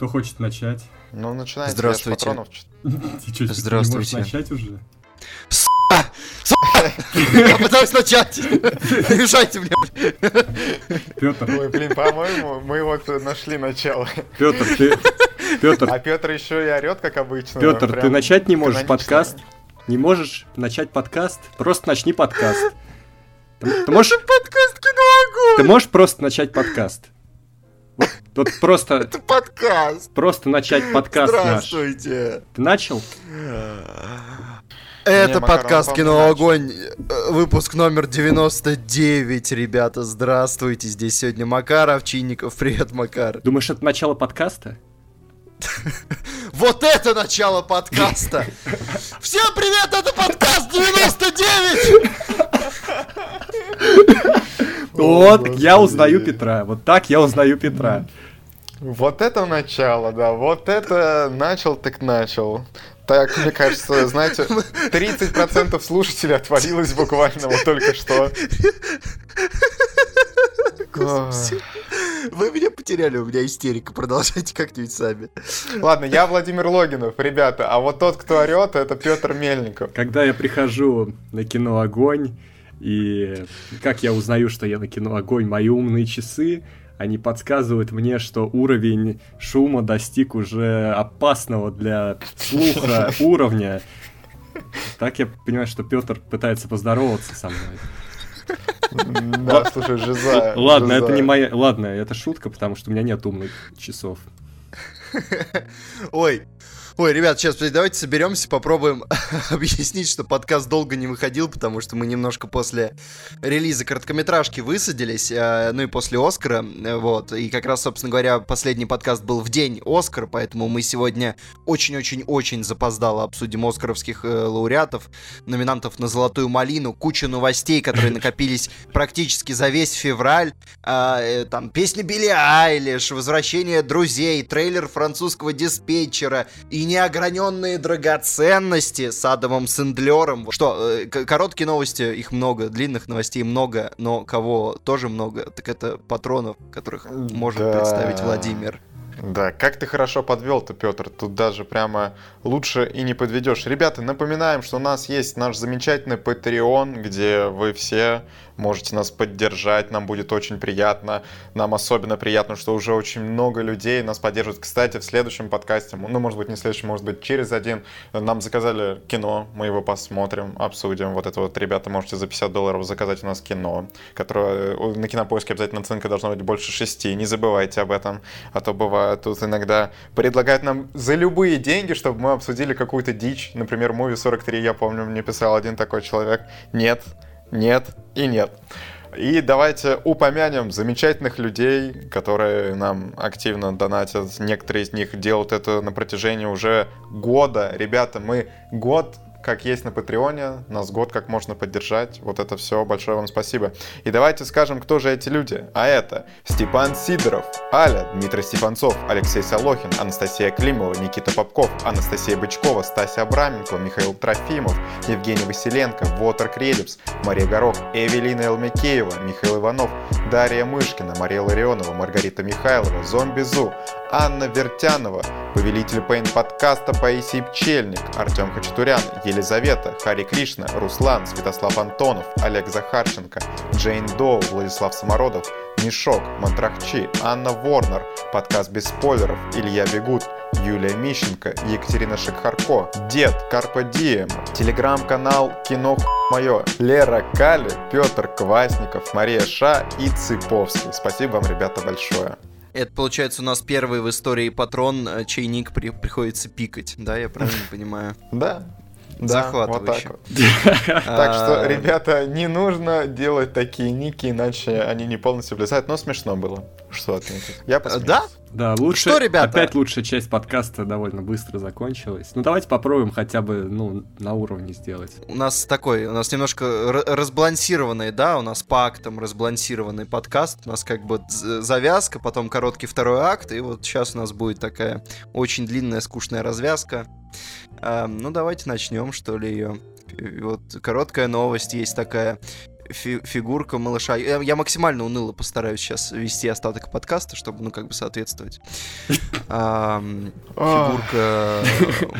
Кто хочет начать? Ну, начинайте. Здравствуйте. Патронов... Ты что, Здравствуйте. не можешь начать уже? Я пытаюсь начать! Не мешайте мне, Петр, Ой, блин, по-моему, мы вот нашли начало. Петр, ты... Петр, А Петр еще и орет, как обычно. Петр, ты начать не можешь подкаст? Не можешь начать подкаст? Просто начни подкаст. Ты, ты можешь... Подкаст кино Ты можешь просто начать подкаст? Вот, вот просто, Это подкаст! просто начать подкаст наш. Здравствуйте! Ты начал? Это Макар, подкаст «Кино. Огонь», э, выпуск номер 99, ребята, здравствуйте, здесь сегодня Макар Овчинников, привет, Макар. Думаешь, это начало подкаста? Вот это начало подкаста! Всем привет, это подкаст 99! Вот, Господи. я узнаю Петра. Вот так я узнаю Петра. Вот это начало, да, вот это начал, так начал. Так, мне кажется, знаете, 30% слушателей отвалилось буквально вот только что. Ой. Вы меня потеряли, у меня истерика, продолжайте как-нибудь сами. Ладно, я Владимир Логинов, ребята, а вот тот, кто орет, это Петр Мельников. Когда я прихожу на кино Огонь, и как я узнаю, что я на кино Огонь, мои умные часы, они подсказывают мне, что уровень шума достиг уже опасного для слуха уровня. Так я понимаю, что Петр пытается поздороваться со мной. Да, слушай, жиза. Ладно, это не моя. Ладно, это шутка, потому что у меня нет умных часов. Ой, ой, ребят, сейчас давайте соберемся, попробуем объяснить, что подкаст долго не выходил, потому что мы немножко после релиза короткометражки высадились, э, ну и после Оскара, э, вот, и как раз, собственно говоря, последний подкаст был в день Оскара, поэтому мы сегодня очень-очень-очень запоздало обсудим оскаровских э, лауреатов, номинантов на «Золотую малину», кучу новостей, которые накопились практически за весь февраль, а, там песня Билли Айлиш, возвращение друзей, трейлер французского диспетчера и неограненные драгоценности с Адамом Сэндлером. Что, э, короткие новости, их много, длинных новостей много, но кого тоже много, так это патронов, которых может Да. представить Владимир. Да, как ты хорошо подвел-то, Петр. Тут даже прямо лучше и не подведешь. Ребята, напоминаем, что у нас есть наш замечательный Patreon, где вы все можете нас поддержать. Нам будет очень приятно. Нам особенно приятно, что уже очень много людей нас поддерживают. Кстати, в следующем подкасте, ну, может быть, не следующем, может быть, через один, нам заказали кино. Мы его посмотрим, обсудим. Вот это вот, ребята, можете за 50 долларов заказать у нас кино, которое э, на кинопоиске обязательно оценка должна быть больше 6. Не забывайте об этом. А то бывает, тут иногда предлагают нам за любые деньги, чтобы мы обсудили какую-то дичь. Например, Movie 43, я помню, мне писал один такой человек. Нет, нет и нет. И давайте упомянем замечательных людей, которые нам активно донатят. Некоторые из них делают это на протяжении уже года. Ребята, мы год как есть на Патреоне, нас год как можно поддержать. Вот это все, большое вам спасибо. И давайте скажем, кто же эти люди. А это Степан Сидоров, Аля, Дмитрий Степанцов, Алексей Солохин, Анастасия Климова, Никита Попков, Анастасия Бычкова, Стася Абраменко, Михаил Трофимов, Евгений Василенко, Вотер Кредипс, Мария Горох, Эвелина Элмекеева, Михаил Иванов, Дарья Мышкина, Мария Ларионова, Маргарита Михайлова, Зомби Зу, Анна Вертянова, Повелитель Пейн подкаста Паисий Пчельник, Артем Хачатурян, Елизавета, Хари Кришна, Руслан, Святослав Антонов, Олег Захарченко, Джейн Доу, Владислав Самородов, Мешок, Мантрахчи, Анна Ворнер, подкаст без спойлеров, Илья Бегут, Юлия Мищенко, Екатерина Шекхарко, Дед, Карпа Дием, телеграм-канал Кино Мое, Лера Кали, Петр Квасников, Мария Ша и Цыповский. Спасибо вам, ребята, большое. Это, получается, у нас первый в истории патрон, э, чей ник при- приходится пикать, да, я правильно понимаю? Да. Да, вот так Захватывающе. вот. Так что, ребята, не нужно делать такие ники, иначе они не полностью влезают. Но смешно было. Что отметить? Я посмеялся. Да? Да, лучше. Что, ребята? Опять лучшая часть подкаста довольно быстро закончилась. Ну давайте попробуем хотя бы, ну, на уровне сделать. У нас такой, у нас немножко разбалансированный, да, у нас по актам разбалансированный подкаст, у нас как бы завязка, потом короткий второй акт, и вот сейчас у нас будет такая очень длинная, скучная развязка. А, ну, давайте начнем, что ли, ее. Вот короткая новость есть такая. Фи- фигурка малыша. Я, я максимально уныло постараюсь сейчас вести остаток подкаста, чтобы, ну, как бы соответствовать. Ам, Фигурка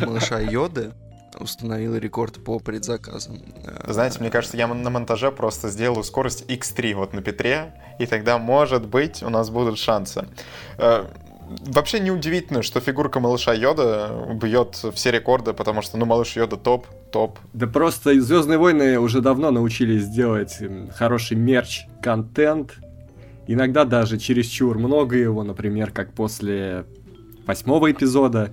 малыша Йоды установила рекорд по предзаказам. Знаете, мне кажется, я на монтаже просто сделаю скорость X3 вот на Петре, и тогда, может быть, у нас будут шансы. Вообще неудивительно, что фигурка малыша Йода бьет все рекорды, потому что, ну, малыш Йода топ, топ. Да просто Звездные войны уже давно научились делать хороший мерч, контент. Иногда даже чересчур много его, например, как после восьмого эпизода,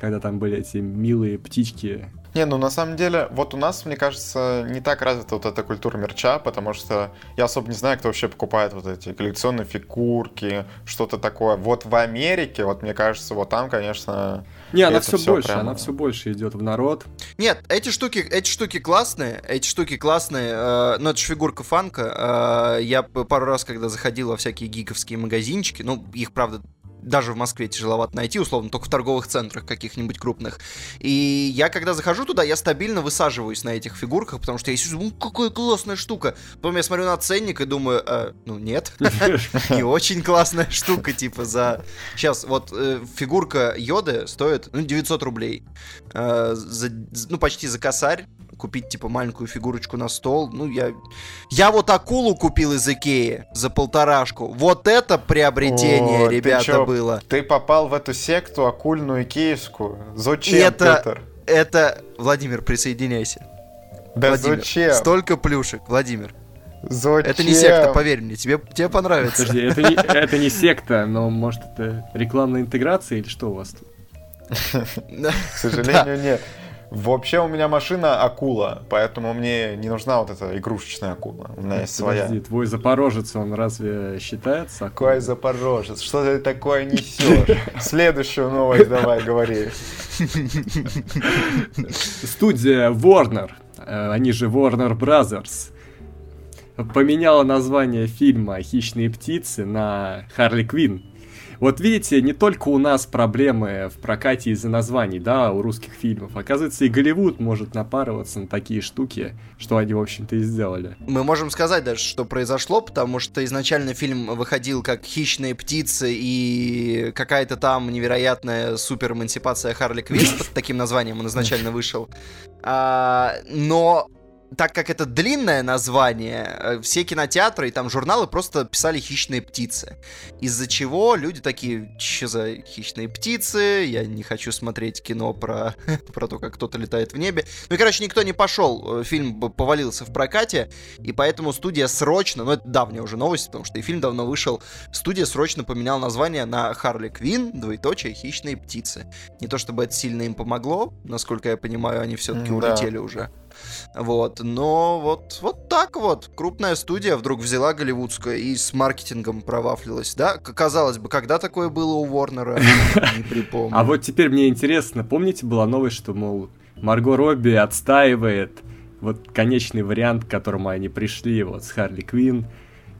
когда там были эти милые птички. Не, ну на самом деле, вот у нас, мне кажется, не так развита вот эта культура мерча, потому что я особо не знаю, кто вообще покупает вот эти коллекционные фигурки, что-то такое. Вот в Америке, вот мне кажется, вот там, конечно, Не, она все всё больше, прямо- она все больше идет в народ. Нет, эти штуки, эти штуки классные, эти штуки классные, э, но это же фигурка фанка. э, я пару раз, когда заходил во всякие гиковские магазинчики, ну, их, правда, даже в Москве тяжеловато найти, условно, только в торговых центрах каких-нибудь крупных. И я, когда захожу туда, я стабильно высаживаюсь на этих фигурках, потому что я сижу, какая классная штука. Потом я смотрю на ценник и думаю, э, ну, нет, не очень классная штука, типа, за... Сейчас, вот э, фигурка Йоды стоит, ну, 900 рублей. Э, ну, почти за косарь. Купить, типа, маленькую фигурочку на стол. Ну, я... Я вот акулу купил из Икеи за полторашку. Вот это приобретение, О, ты ребята, чё, было. Ты попал в эту секту окульную киевскую. Зачем, Это- Петр? Это... Владимир, присоединяйся. Да Владимир, зачем? Столько плюшек, Владимир. Зачем? Это не секта, поверь мне, тебе, тебе понравится. Подожди, это не, это не секта, но может это рекламная интеграция или что у вас тут? К сожалению, нет. Вообще у меня машина акула, поэтому мне не нужна вот эта игрушечная акула. У меня есть своя. Подожди, твой запорожец, он разве считается? Какой запорожец? Что ты такое несешь? Следующую новость давай говори. Студия Warner, э, они же Warner Brothers, поменяла название фильма «Хищные птицы» на «Харли Квин». Вот видите, не только у нас проблемы в прокате из-за названий, да, у русских фильмов. Оказывается, и Голливуд может напарываться на такие штуки, что они, в общем-то, и сделали. Мы можем сказать даже, что произошло, потому что изначально фильм выходил как «Хищные птицы» и какая-то там невероятная супер-эмансипация Харли Квинн, под таким названием он изначально вышел. А, но так как это длинное название, э, все кинотеатры и там журналы просто писали «Хищные птицы». Из-за чего люди такие, что за хищные птицы, я не хочу смотреть кино про, про то, как кто-то летает в небе. Ну и, короче, никто не пошел, э, фильм повалился в прокате, и поэтому студия срочно, ну это давняя уже новость, потому что и фильм давно вышел, студия срочно поменял название на Харли Квин, двоеточие, хищные птицы. Не то чтобы это сильно им помогло, насколько я понимаю, они все-таки да. улетели уже. Вот, но вот, вот так вот. Крупная студия вдруг взяла голливудская и с маркетингом провафлилась, да? Казалось бы, когда такое было у Ворнера? Не припомню. А вот теперь мне интересно, помните, была новость, что, мол, Марго Робби отстаивает вот конечный вариант, к которому они пришли, вот с Харли Квин,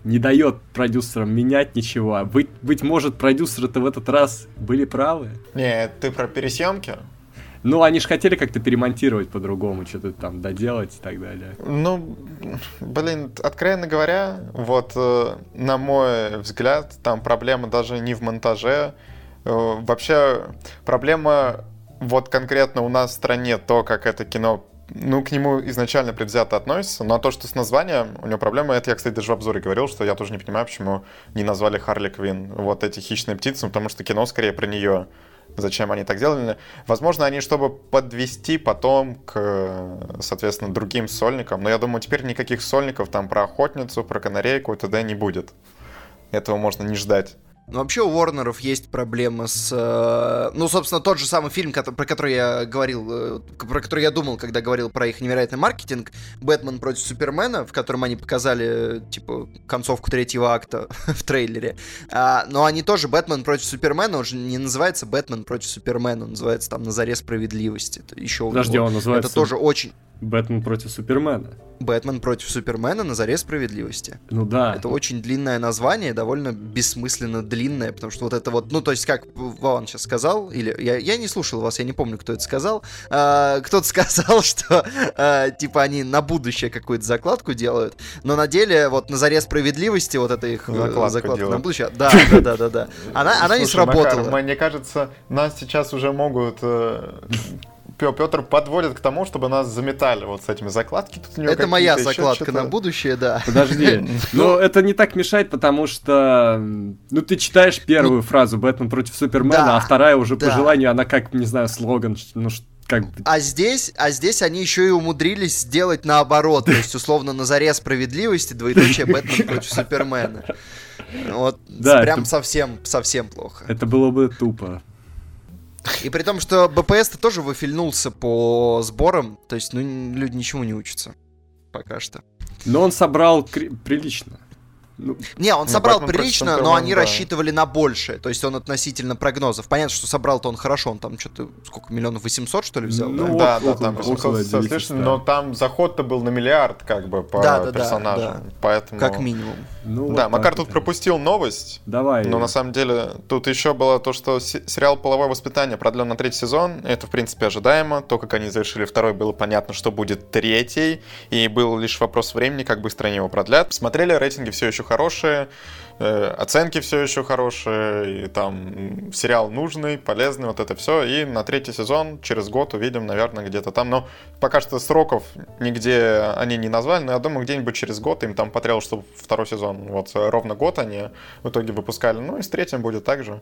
не дает продюсерам менять ничего. А быть, быть может, продюсеры-то в этот раз были правы. Не, ты про пересъемки? Ну, они же хотели как-то перемонтировать по-другому, что-то там доделать и так далее. Ну, блин, откровенно говоря, вот э, на мой взгляд, там проблема даже не в монтаже. Э, Вообще, проблема вот конкретно у нас в стране то, как это кино ну, к нему изначально предвзято относится, но то, что с названием, у него проблема, это я, кстати, даже в обзоре говорил, что я тоже не понимаю, почему не назвали Харли Квин вот эти хищные птицы, потому что кино скорее про нее. Зачем они так делали? Возможно, они чтобы подвести потом к, соответственно, другим сольникам. Но я думаю, теперь никаких сольников там про охотницу, про канарейку и т.д. не будет. Этого можно не ждать. Ну, вообще у Ворнеров есть проблема с... э, Ну, собственно, тот же самый фильм, про который я говорил, э, про который я думал, когда говорил про их невероятный маркетинг, «Бэтмен против Супермена», в котором они показали, типа, концовку третьего акта в трейлере. А, но они тоже «Бэтмен против Супермена», он же не называется «Бэтмен против Супермена», он называется там «На заре справедливости». Это еще Подожди, он называется... Это тоже очень... Бэтмен против Супермена. Бэтмен против Супермена на заре справедливости. Ну да. Это очень длинное название, довольно бессмысленно длинное, потому что вот это вот, ну то есть как Вован сейчас сказал, или я, я не слушал вас, я не помню, кто это сказал, а, кто-то сказал, что а, типа они на будущее какую-то закладку делают, но на деле вот на заре справедливости вот это их э, закладка, закладка на будущее, да, да, да, да, да, она, она не сработала. Макар, мне кажется, нас сейчас уже могут э, Петр подводит к тому, чтобы нас заметали вот с этими закладки. Тут у него это моя закладка на будущее, да. Подожди. Но это не так мешает, потому что, ну, ты читаешь первую фразу «Бэтмен против Супермена», а вторая уже по желанию, она как, не знаю, слоган, ну, как А здесь, а здесь они еще и умудрились сделать наоборот, то есть условно на заре справедливости двоеточие Бэтмен против Супермена. Вот да, прям это... совсем, совсем плохо. Это было бы тупо. И при том, что БПС-то тоже выфильнулся по сборам, то есть, ну, люди ничему не учатся пока что. Но он собрал прилично. Ну, не, он ну, собрал прилично, но они да. рассчитывали на большее. То есть он относительно прогнозов. Понятно, что собрал-то он хорошо. Он там что-то, сколько, миллионов 800, что ли, взял? Ну, да, да, да, там 800 с лишним, но там заход-то был на миллиард, как бы, по да, да, персонажу. Да, да. Поэтому... Как минимум. Ну, да, вот Макар тут пропустил новость. Давай. Но на самом деле тут еще было то, что сериал «Половое воспитание» продлен на третий сезон. Это, в принципе, ожидаемо. То, как они завершили второй, было понятно, что будет третий. И был лишь вопрос времени, как быстро они его продлят. Смотрели, рейтинги все еще хорошие, э, оценки все еще хорошие, и там сериал нужный, полезный, вот это все. И на третий сезон через год увидим, наверное, где-то там. Но пока что сроков нигде они не назвали, но я думаю, где-нибудь через год им там потребовалось, чтобы второй сезон, вот ровно год они в итоге выпускали. Ну и с третьим будет так же.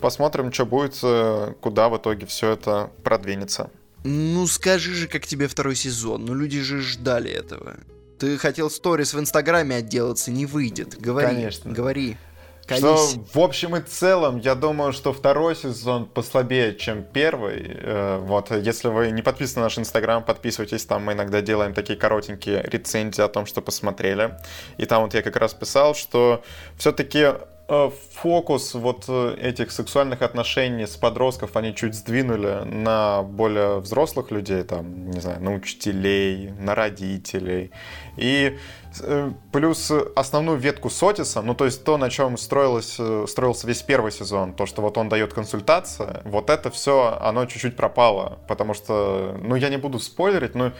Посмотрим, что будет, э, куда в итоге все это продвинется. Ну скажи же, как тебе второй сезон. Ну люди же ждали этого. Ты хотел сторис в Инстаграме отделаться, не выйдет. Говори, Конечно. говори. Что, в общем и целом, я думаю, что второй сезон послабее, чем первый. Э, вот, если вы не подписаны на наш Инстаграм, подписывайтесь, там мы иногда делаем такие коротенькие рецензии о том, что посмотрели. И там вот я как раз писал, что все-таки фокус вот э, этих сексуальных отношений с подростков они чуть сдвинули на более взрослых людей, там, не знаю, на учителей, на родителей. И э, плюс основную ветку Сотиса, ну то есть то, на чем строилось, строился весь первый сезон, то, что вот он дает консультации, вот это все, оно чуть-чуть пропало, потому что, ну я не буду спойлерить, но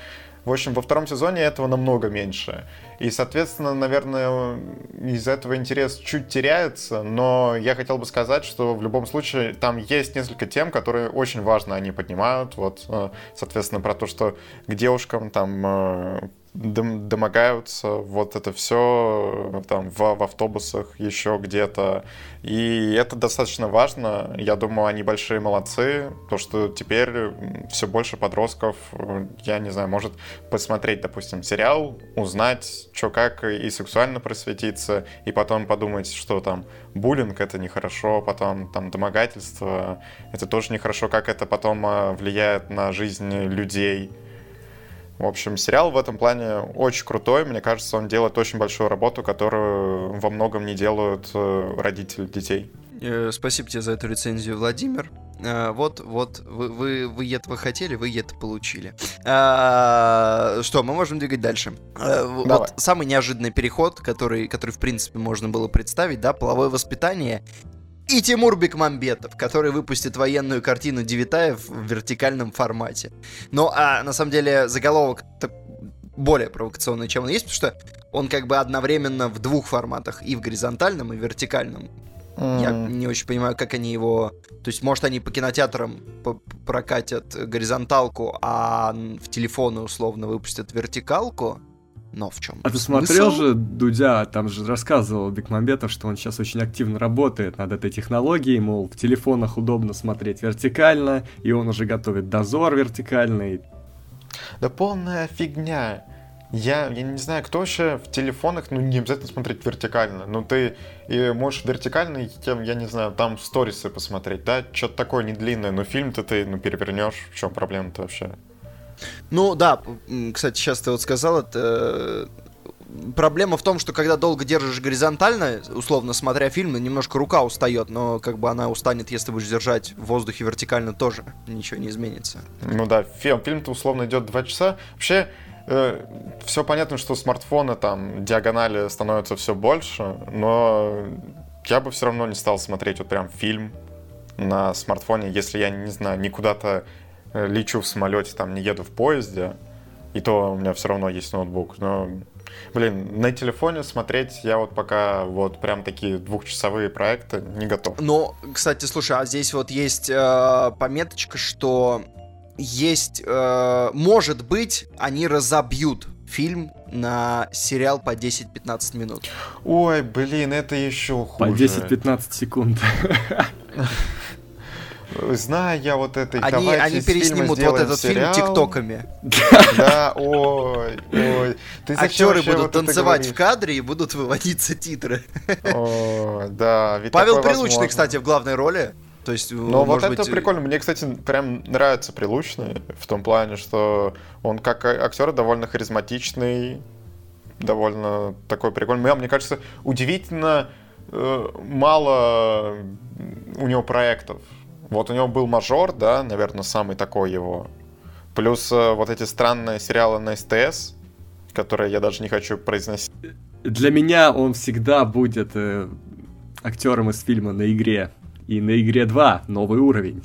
в общем, во втором сезоне этого намного меньше. И, соответственно, наверное, из-за этого интерес чуть теряется, но я хотел бы сказать, что в любом случае там есть несколько тем, которые очень важно они поднимают. Вот, э, соответственно, про то, что к девушкам там э, домогаются, вот это все э, там в, в автобусах еще где-то. И это достаточно важно. Я думаю, они большие молодцы. То, что теперь все больше подростков, э, я не знаю, может посмотреть, допустим, сериал, узнать, что как, и сексуально просветиться, и потом подумать, что там буллинг это нехорошо, потом там домогательство это тоже нехорошо, как это потом э, влияет на жизнь людей в общем, сериал в этом плане очень крутой. Мне кажется, он делает очень большую работу, которую во многом не делают э, родители детей. Э, спасибо тебе за эту рецензию, Владимир. А, вот, вот, вы, вы, вы этого хотели, вы это получили. А, что, мы можем двигать дальше. А, вот самый неожиданный переход, который, который, в принципе, можно было представить, да, половое воспитание и Тимур Бекмамбетов, который выпустит военную картину Девитаев в вертикальном формате. Ну, а на самом деле заголовок более провокационный, чем он есть, потому что он как бы одновременно в двух форматах, и в горизонтальном, и в вертикальном. Mm. Я не очень понимаю, как они его... То есть, может, они по кинотеатрам прокатят горизонталку, а в телефоны условно выпустят вертикалку, но в чем А ты смотрел же Дудя, там же рассказывал Бекмамбетов, что он сейчас очень активно работает над этой технологией, мол, в телефонах удобно смотреть вертикально, и он уже готовит дозор вертикальный. Да полная фигня. Я, я не знаю, кто вообще в телефонах, ну, не обязательно смотреть вертикально. Ну, ты и можешь вертикально, тем, я не знаю, там сторисы посмотреть, да? Что-то такое не длинное, но фильм-то ты, ну, перевернешь. В чем проблема-то вообще? Ну да, кстати, сейчас ты вот сказал, это проблема в том, что когда долго держишь горизонтально, условно смотря фильм, немножко рука устает, но как бы она устанет, если будешь держать в воздухе вертикально тоже, ничего не изменится. Ну да, фильм, фильм-то условно идет два часа. Вообще, э, все понятно, что смартфоны там диагонали становятся все больше, но я бы все равно не стал смотреть вот прям фильм на смартфоне, если я, не знаю, не куда-то э, лечу в самолете, там, не еду в поезде, и то у меня все равно есть ноутбук. Но, блин, на телефоне смотреть я вот пока вот прям такие двухчасовые проекты не готов. Но, кстати, слушай, а здесь вот есть э, пометочка, что есть, э, может быть, они разобьют фильм на сериал по 10-15 минут. Ой, блин, это еще хуже. По 10-15 секунд. Зная я вот это, они, они переснимут вот этот сериал. фильм тиктоками. Да, ой, ой. Ты Актеры будут вот танцевать в кадре и будут выводиться титры. О, да. Павел Прилучный, возможно. кстати, в главной роли. То есть, Но вот это быть, прикольно. Мне, кстати, прям нравится Прилучный в том плане, что он как а- актер довольно харизматичный, довольно такой прикольный. Мне, мне кажется, удивительно э, мало у него проектов. Вот у него был мажор, да, наверное, самый такой его. Плюс э, вот эти странные сериалы на СТС, которые я даже не хочу произносить. Для меня он всегда будет э, актером из фильма на игре. И на игре 2 новый уровень.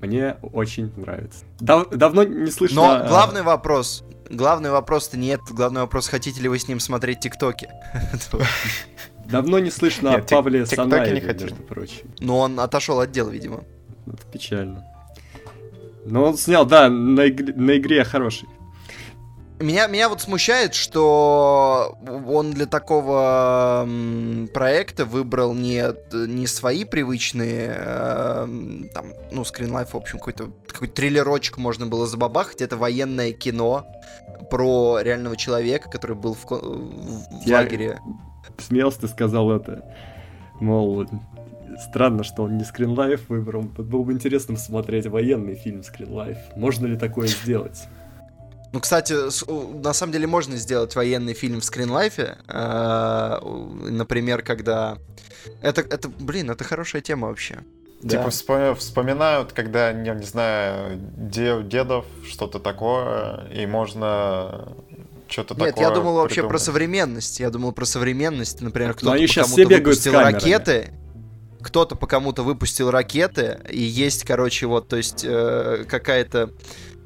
Мне очень нравится. Дав- давно не слышно... Но э, главный вопрос, главный вопрос-то нет, главный вопрос, хотите ли вы с ним смотреть тиктоки? Давно не слышно о Павле тиктоки не Санаеве, между прочим. Но он отошел от дела, видимо. Это печально. Но он снял, да, на, игре- на игре хороший. Меня, меня вот смущает, что он для такого проекта выбрал не, не свои привычные, эм, там, ну, скринлайф, в общем, какой-то какой триллерочек можно было забабахать. Это военное кино про реального человека, который был в, в Я- лагере. Смелся ты сказал это. Мол, странно, что он не скринлайф выбрал. Было бы интересно смотреть военный фильм скринлайф. Можно ли такое сделать? Ну, кстати, на самом деле можно сделать военный фильм в скринлайфе. э, Например, когда... Это, это, блин, это хорошая тема вообще. Типа вспо- вспоминают, когда, не, не знаю, де- дедов, что-то такое, и можно что-то Нет, такое я думал вообще про придумать. современность. Я думал про современность. Например, кто-то они кому-то все бегают с камерами. ракеты. Кто-то по кому-то выпустил ракеты, и есть, короче, вот, то есть э, какая-то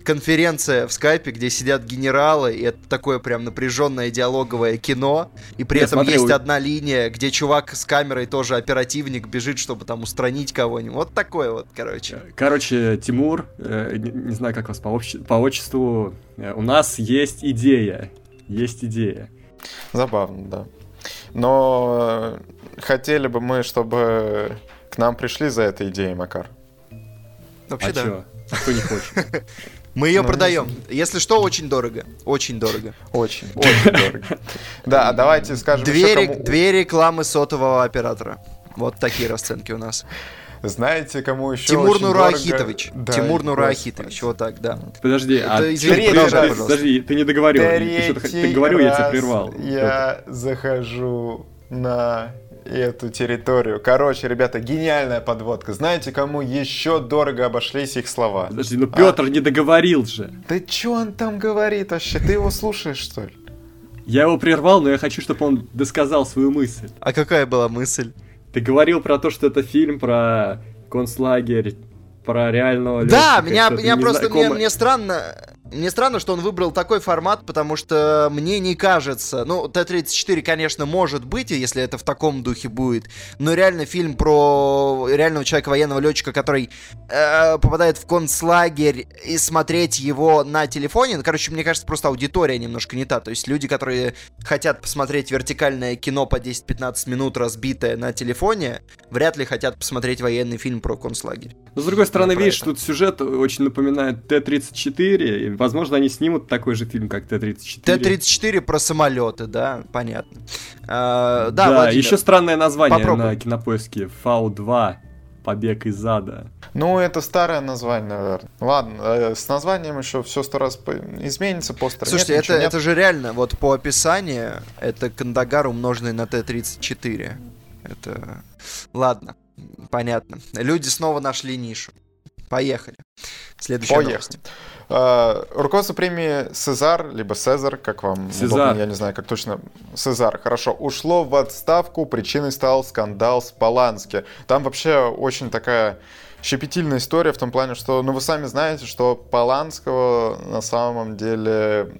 конференция в скайпе, где сидят генералы, и это такое прям напряженное диалоговое кино, и при Нет, этом смотри, есть у- одна линия, где чувак с камерой тоже оперативник бежит, чтобы там устранить кого-нибудь. Вот такое вот, короче. Короче, Тимур, э, не, не знаю, как вас по, обще- по отчеству, э, у нас есть идея. Есть идея. Забавно, да. Но э, хотели бы мы, чтобы к нам пришли за этой идеей, Макар. Вообще а да. чё? А кто не хочет? Мы ее Ну, продаем. Если что, очень дорого. Очень дорого. Очень, очень дорого. Да, давайте скажем две рекламы сотового оператора. Вот такие расценки у нас. Знаете, кому еще Тимур очень Нурахитович. дорого? Да, Тимур. Нурахитович. Вот так, да. Подожди, а Это, извини, ты- продолжай, подожди, пожалуйста. подожди, ты не договорил. Ты х- ты говорил, я тебя раз прервал. Я захожу на эту территорию. Короче, ребята, гениальная подводка. Знаете, кому еще дорого обошлись их слова? Подожди, ну Петр не договорил же. Да что он там говорит вообще? Ты его слушаешь, что ли? Я его прервал, но я хочу, чтобы он досказал свою мысль. А какая была мысль? Ты говорил про то, что это фильм про концлагерь, про реального Да, летчика, меня, меня просто мне, мне странно. Мне странно, что он выбрал такой формат, потому что мне не кажется. Ну, Т-34, конечно, может быть, если это в таком духе будет. Но реально фильм про реального человека, военного летчика, который э, попадает в концлагерь и смотреть его на телефоне. Ну, короче, мне кажется, просто аудитория немножко не та. То есть люди, которые хотят посмотреть вертикальное кино по 10-15 минут, разбитое на телефоне, вряд ли хотят посмотреть военный фильм про концлагерь. Но с другой стороны, видишь, это. тут сюжет очень напоминает Т-34, и, возможно, они снимут такой же фильм, как Т-34. Т-34 про самолеты, да, понятно. А, да, Да, Владимир, еще странное название попробуй. на кинопоиске Фау-2. побег из ада. Ну, это старое название, наверное. Ладно, э, с названием еще все сто раз изменится, постер Слушайте, нет, это, нет. это же реально, вот по описанию, это Кандагар умноженный на Т-34. Это... Ладно, понятно. Люди снова нашли нишу. Поехали. Следующая Поехали. новость. Uh, руководство премии Сезар, либо Сезар, как вам Сезар. удобно, я не знаю, как точно. Сезар, хорошо. Ушло в отставку, причиной стал скандал с Полански. Там вообще очень такая щепетильная история в том плане, что, ну, вы сами знаете, что Поланского на самом деле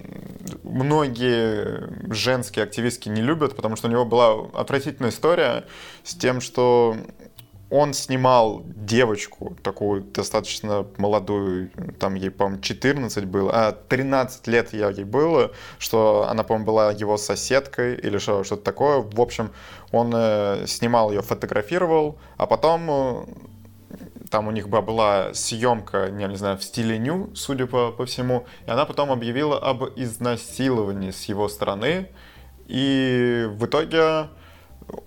многие женские активистки не любят, потому что у него была отвратительная история с тем, что он снимал девочку, такую достаточно молодую, там ей, по-моему, 14 было, а 13 лет ей было, что она, по-моему, была его соседкой или что, что-то такое. В общем, он э, снимал ее, фотографировал, а потом э, там у них была съемка, я не знаю, в стиле ню, судя по, по всему, и она потом объявила об изнасиловании с его стороны, и в итоге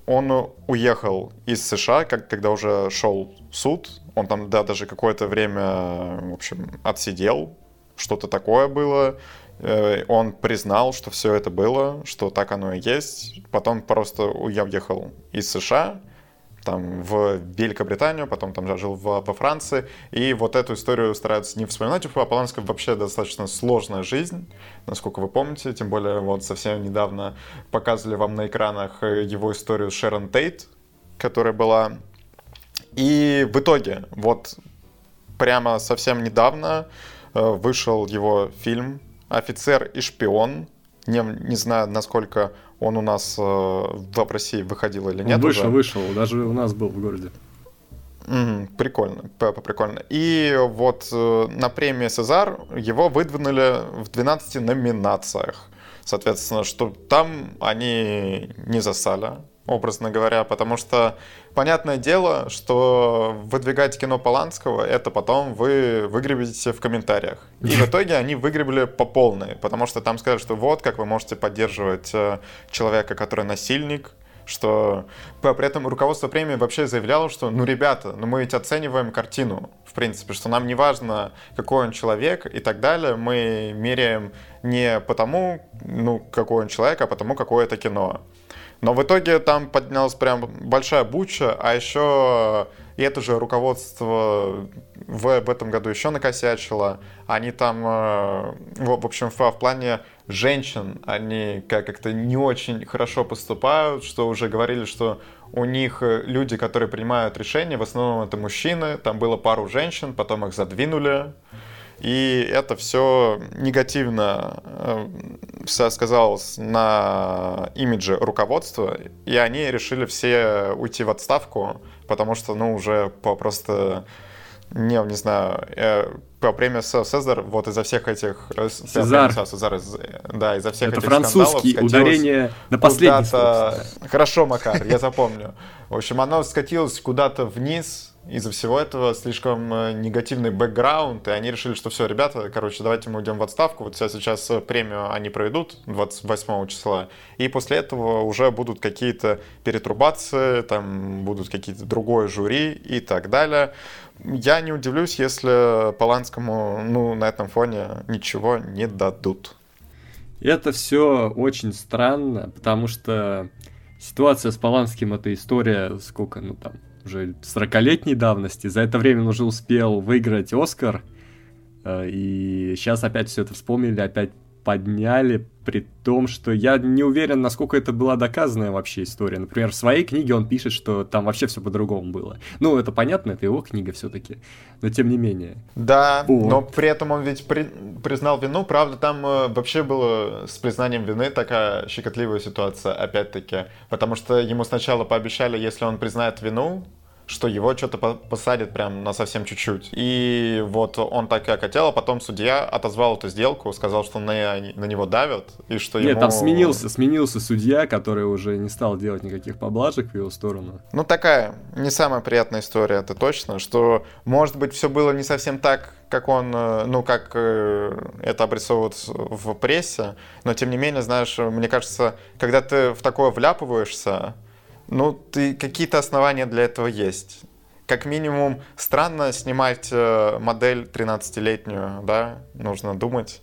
он уехал из США, как, когда уже шел суд. Он там, да, даже какое-то время, в общем, отсидел. Что-то такое было. Э, он признал, что все это было, что так оно и есть. Потом просто уехал из США там, в Великобританию, потом там жил в, во Франции. И вот эту историю стараются не вспоминать. У Поланского вообще достаточно сложная жизнь, насколько вы помните. Тем более вот совсем недавно показывали вам на экранах его историю с Шерон Тейт, которая была. И в итоге, вот прямо совсем недавно э, вышел его фильм «Офицер и шпион». Не, не знаю, насколько он у нас э, в России выходил или нет? Он вышел, уже. вышел, даже у нас был в городе. Mm, прикольно, прикольно. И вот э, на премии Сезар его выдвинули в 12 номинациях. Соответственно, что там они не засали, образно говоря, потому что понятное дело, что выдвигать кино Поланского, это потом вы выгребете в комментариях. И в итоге они выгребли по полной, потому что там сказали, что вот как вы можете поддерживать э, человека, который насильник, что при этом руководство премии вообще заявляло, что, ну, ребята, ну мы ведь оцениваем картину, в принципе, что нам не важно, какой он человек и так далее, мы меряем не потому, ну, какой он человек, а потому, какое это кино. Но в итоге там поднялась прям большая буча, а еще и это же руководство в, в этом году еще накосячило. Они там, э, в, в общем, в, в плане женщин, они как-то не очень хорошо поступают, что уже говорили, что у них э, люди, которые принимают решения, в основном это мужчины, там было пару женщин, потом их задвинули. И это все негативно э, сказалось на имидже руководства, и они решили все уйти в отставку, потому что, ну, уже по просто не, не знаю, э, по премии Сезар, вот из-за всех этих... Э, Сезар. Сезар, да, из-за всех Это этих французский, ударение на последний Хорошо, Макар, я запомню. В общем, оно скатилось куда-то вниз, из-за всего этого слишком э, негативный бэкграунд, и они решили, что все, ребята, короче, давайте мы уйдем в отставку, вот сейчас э, премию они проведут 28 числа, и после этого уже будут какие-то перетрубации, там будут какие-то другое жюри и так далее. Я не удивлюсь, если Поланскому, ну, на этом фоне ничего не дадут. Это все очень странно, потому что ситуация с Поланским это история, сколько, ну там, уже 40-летней давности. За это время он уже успел выиграть Оскар. Э, и сейчас опять все это вспомнили, опять подняли, при том, что я не уверен, насколько это была доказанная вообще история. Например, в своей книге он пишет, что там вообще все по-другому было. Ну, это понятно, это его книга все-таки, но тем не менее. Да, О. но при этом он ведь при, признал вину, правда, там э, вообще было с признанием вины такая щекотливая ситуация, опять-таки, потому что ему сначала пообещали, если он признает вину, что его что-то посадят прям на совсем чуть-чуть. И вот он так и хотел, а потом судья отозвал эту сделку, сказал, что на, на него давят, и что Нет, ему... там сменился, сменился судья, который уже не стал делать никаких поблажек в его сторону. Ну, такая не самая приятная история, это точно, что, может быть, все было не совсем так, как он, э, ну, как э, это обрисовывают в прессе, но, тем не менее, знаешь, мне кажется, когда ты в такое вляпываешься, ну, ты, какие-то основания для этого есть. как минимум, странно снимать э, модель 13-летнюю, да? Нужно думать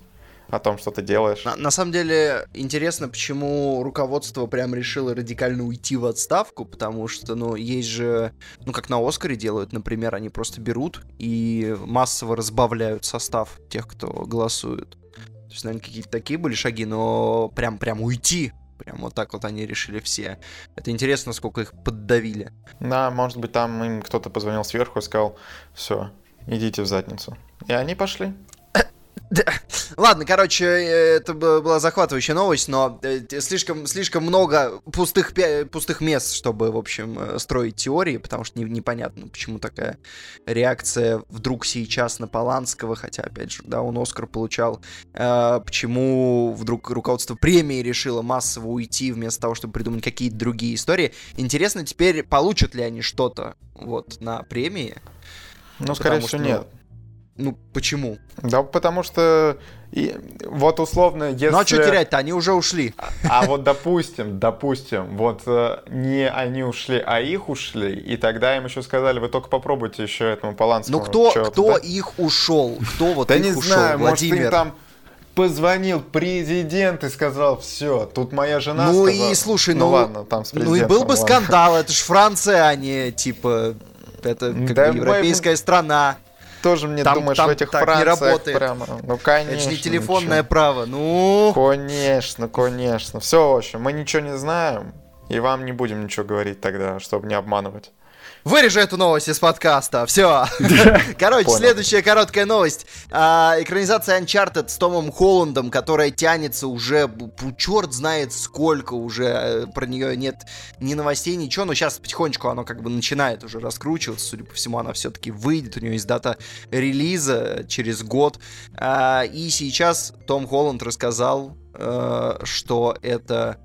о том, что ты делаешь. На, на самом деле, интересно, почему руководство прям решило радикально уйти в отставку, потому что, ну, есть же, ну, как на Оскаре делают, например, они просто берут и массово разбавляют состав тех, кто голосует. То есть, наверное, какие-то такие были шаги, но прям-прям уйти Прям вот так вот они решили все. Это интересно, сколько их поддавили. Да, может быть, там им кто-то позвонил сверху и сказал, все, идите в задницу. И они пошли. Ладно, короче, э, это была захватывающая новость, но э, слишком, слишком много пустых, пустых мест, чтобы, в общем, э, строить теории, потому что непонятно, почему такая реакция вдруг сейчас на Поланского, хотя, опять же, да, он Оскар получал, почему вдруг руководство премии решило массово уйти вместо того, чтобы придумать какие-то другие истории. Интересно теперь, получат ли они что-то вот на премии? Ну, скорее всего, что, ну, нет. Ну, почему? Да потому что и, вот условно, если... Ну а что терять-то, они уже ушли. А, а вот допустим, допустим, вот э, не они ушли, а их ушли, и тогда им еще сказали, вы только попробуйте еще этому Поланскому. Ну кто, кто да? их ушел? Кто вот да их не ушел? знаю, Владимир? может им там позвонил президент и сказал, все, тут моя жена Ну сказала. и слушай, ну, ну, ладно, там с ну и был бы ладно. скандал, это ж Франция, а не типа это как Да бы европейская мы... страна тоже мне там, думаешь там в этих так Франциях не работает. прямо. Ну конечно. Это же не телефонное ничего. право. Ну. Конечно, конечно. Все, в общем, мы ничего не знаем, и вам не будем ничего говорить тогда, чтобы не обманывать. Вырежу эту новость из подкаста. Все. Короче, следующая короткая новость. А, экранизация Uncharted с Томом Холландом, которая тянется уже, черт знает сколько уже. э, Про нее нет ни новостей, ничего. Но сейчас потихонечку оно как бы начинает уже раскручиваться. Судя по всему, она все-таки выйдет. У нее есть дата релиза через год. А, и сейчас Том Холланд рассказал, э, что это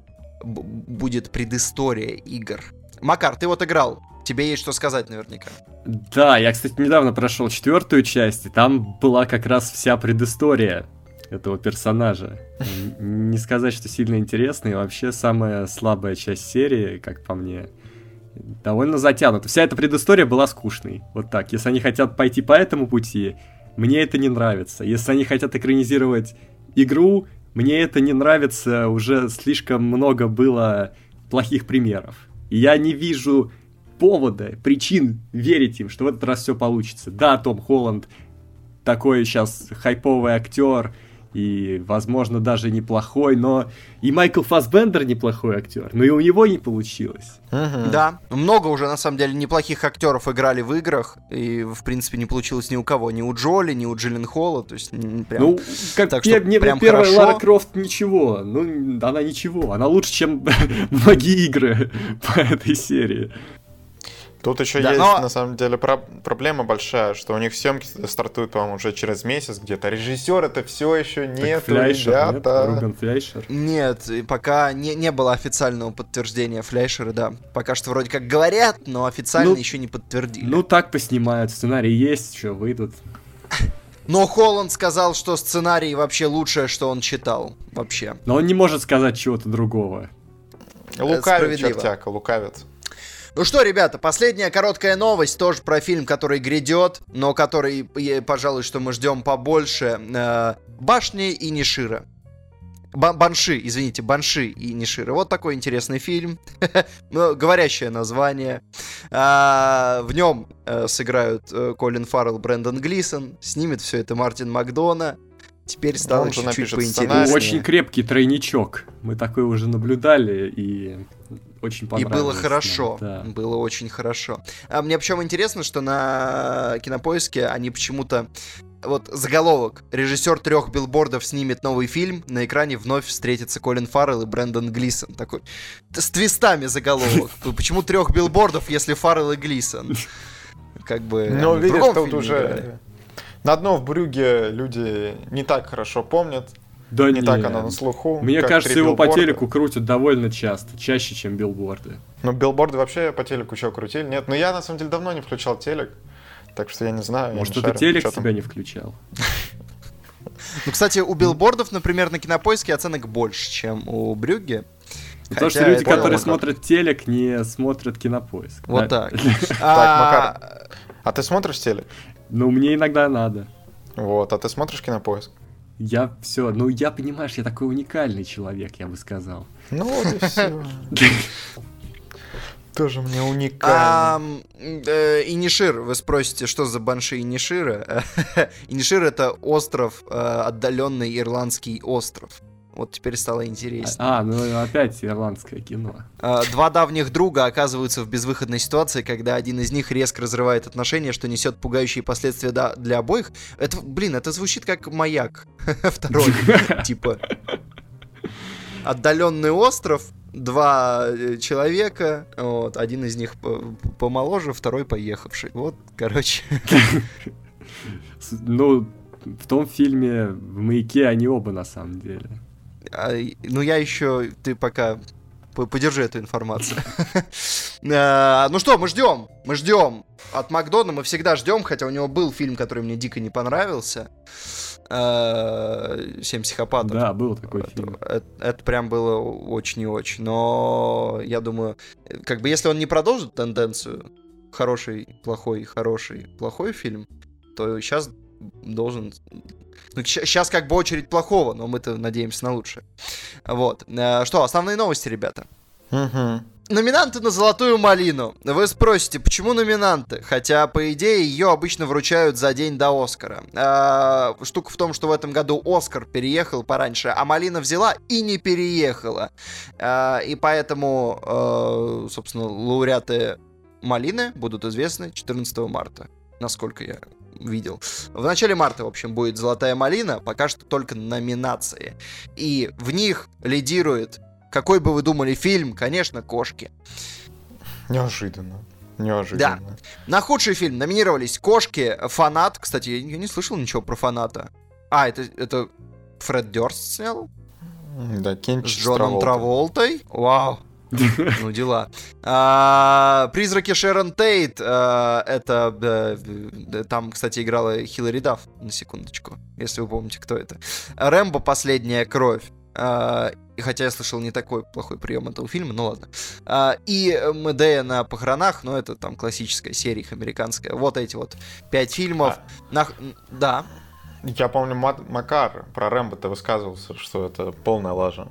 будет предыстория игр. Макар, ты вот играл. Тебе есть что сказать наверняка. Да, я, кстати, недавно прошел четвертую часть, и там была как раз вся предыстория этого персонажа. Не сказать, что сильно интересный, вообще самая слабая часть серии, как по мне, довольно затянута. Вся эта предыстория была скучной. Вот так. Если они хотят пойти по этому пути, мне это не нравится. Если они хотят экранизировать игру, мне это не нравится. Уже слишком много было плохих примеров. И я не вижу повода, причин верить им, что в этот раз все получится. Да, Том Холланд такой сейчас хайповый актер, и, возможно, даже неплохой, но и Майкл Фассбендер неплохой актер, но и у него не получилось. Мгм. Да, много уже на самом деле неплохих актеров играли в играх, и в принципе не получилось ни у кого, ни у Джоли, ни у Джиллен Холла, то есть прям... Ну, как Так что мне прям первая хорошо. Лара Крофт ничего, ну, она ничего, она лучше, чем многие игры по этой серии. Тут еще Да, есть, но- на самом деле, про- проблема большая, что у них съемки стартуют, по-моему, уже через месяц где-то. Режиссер это все еще нет, Фляйшер, нет? ребята. Рубен Фляйшер. Нет, пока не, не было официального подтверждения Флейшера, да. Пока что вроде как говорят, но официально Ну, еще не подтвердили. Ну, так поснимают, сценарий есть, что выйдут. Но Холланд сказал, что сценарий вообще лучшее, что он читал. Вообще. Но он не может сказать чего-то другого. Лукавит, чертяка, лукавит. Ну что, ребята, последняя короткая новость, тоже про фильм, который грядет, но который, пожалуй, что мы ждем побольше. Э, Башни и Нишира. Ба- Банши, извините, Банши и Нишира. Вот такой интересный фильм. Ну, Говорящее название. А, В нем э, сыграют э, Колин Фаррелл, Брэндон Глисон. Снимет все это Мартин Макдона. Теперь стало чуть-чуть поинтереснее. сценарий. Очень крепкий тройничок. Мы такой уже наблюдали и очень И понравилось. было нам, хорошо. да. Было очень хорошо. А мне причем интересно, что на кинопоиске они почему-то. Вот заголовок. Режиссер трех билбордов снимет новый фильм. На экране вновь встретятся Колин Фаррелл и Брэндон Глисон. Такой. С твистами заголовок. Почему трех билбордов, если Фаррелл и Глисон? Как бы. Ну, видишь, тут уже... На дно в Брюге люди не так хорошо помнят, Да не так не. оно на слуху. Мне кажется, его по билборда. телеку крутят довольно часто, чаще, чем билборды. Ну, билборды вообще по телеку еще крутили. Нет, но я, на самом деле, давно не включал телек, так что я не знаю. Может, это телек тебя не включал? Ну, кстати, у билбордов, например, на кинопоиске оценок больше, чем у Брюгге. Потому что люди, которые смотрят телек, не смотрят кинопоиск. Вот так. А, А ты смотришь телек? Ну, мне иногда надо. Вот, а ты смотришь кинопоиск? Я все, ну я, понимаешь, я такой уникальный человек, я бы сказал. Ну вот и все. Тоже мне уникально. Ам, э, Инишир, вы спросите, что за банши Инишира? Инишир это остров, э, отдаленный ирландский остров. Вот теперь стало интереснее. А, ну опять ирландское кино. А, Два давних друга оказываются в безвыходной ситуации, когда один из них резко разрывает отношения, что несет пугающие последствия для обоих. Это, блин, это звучит как маяк. Второй, типа. Отдаленный остров, два э, человека, вот, один из них по- помоложе, второй поехавший. Вот, короче. Ну, в том фильме в маяке они оба на самом деле. А, ну, я еще... Ты пока по- подержи эту информацию. А, Ну что, мы ждем. Мы ждем. От Макдона мы всегда ждем, хотя у него был фильм, который мне дико не понравился. А, Семь психопатов. Да, был такой фильм. это- это прям было очень и очень. Но я думаю, э, как бы если он не продолжит тенденцию хороший, плохой, хороший, плохой фильм, то сейчас должен... Ну, сейчас как бы очередь плохого, но мы-то надеемся на лучшее. Вот. Э, Что, основные новости, ребята? Номинанты на «Золотую малину». Вы спросите, почему номинанты? Хотя, по идее, ее обычно вручают за день до Оскара. А, штука в том, что в этом году Оскар переехал пораньше, а малина взяла и не переехала. А, и поэтому, собственно, лауреаты малины будут известны 14 марта, насколько я видел. В начале марта, в общем, будет «Золотая малина», пока что только номинации. И в них лидирует какой бы вы думали фильм? Конечно, «Кошки». Неожиданно. Неожиданно. На худший фильм номинировались «Кошки», «Фанат». Кстати, я не слышал ничего про «Фаната». А, это, это Фред Дёрст снял? Да, С Кенчик Джоном Траволтой? Вау. Ну, дела. А, «Призраки Шерон Тейт». а, это... там, кстати, играла Хиллари Дафф, на секундочку, если вы помните, кто это. «Рэмбо. Последняя кровь». А, и хотя я слышал не такой плохой прием этого фильма, ну ладно. А, и Медея на похоронах, ну это там классическая серия их американская. Вот эти вот пять фильмов. Нах- Да. Я помню, Мат- Макар про Рэмбо-то высказывался, что это полная лажа.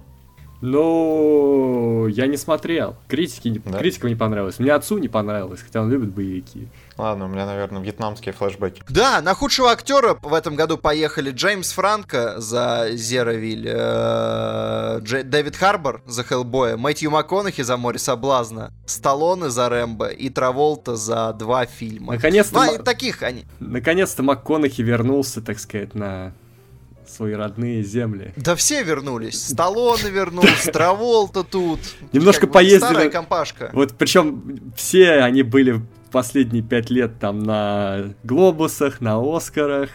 Ну, я не смотрел. Критики, не- Да? Критикам не понравилось. Мне отцу не понравилось, хотя он любит боевики. Ладно, у меня, наверное, вьетнамские флешбеки. Да, на худшего актера в этом году поехали Джеймс Франко за Зеровиль, э, Дж- Дэвид Харбор за Хеллбоя, Мэтью МакКонахи за Море Соблазна, Сталлоне за Рэмбо и Траволта за два фильма. Наконец-то, Ну, и таких они. наконец-то МакКонахи вернулся, так сказать, на свои родные земли. Да все вернулись. Сталлоне вернулся, Траволта тут. Немножко поездили. Старая компашка. Вот причем все они были последние пять лет там на глобусах, на Оскарах,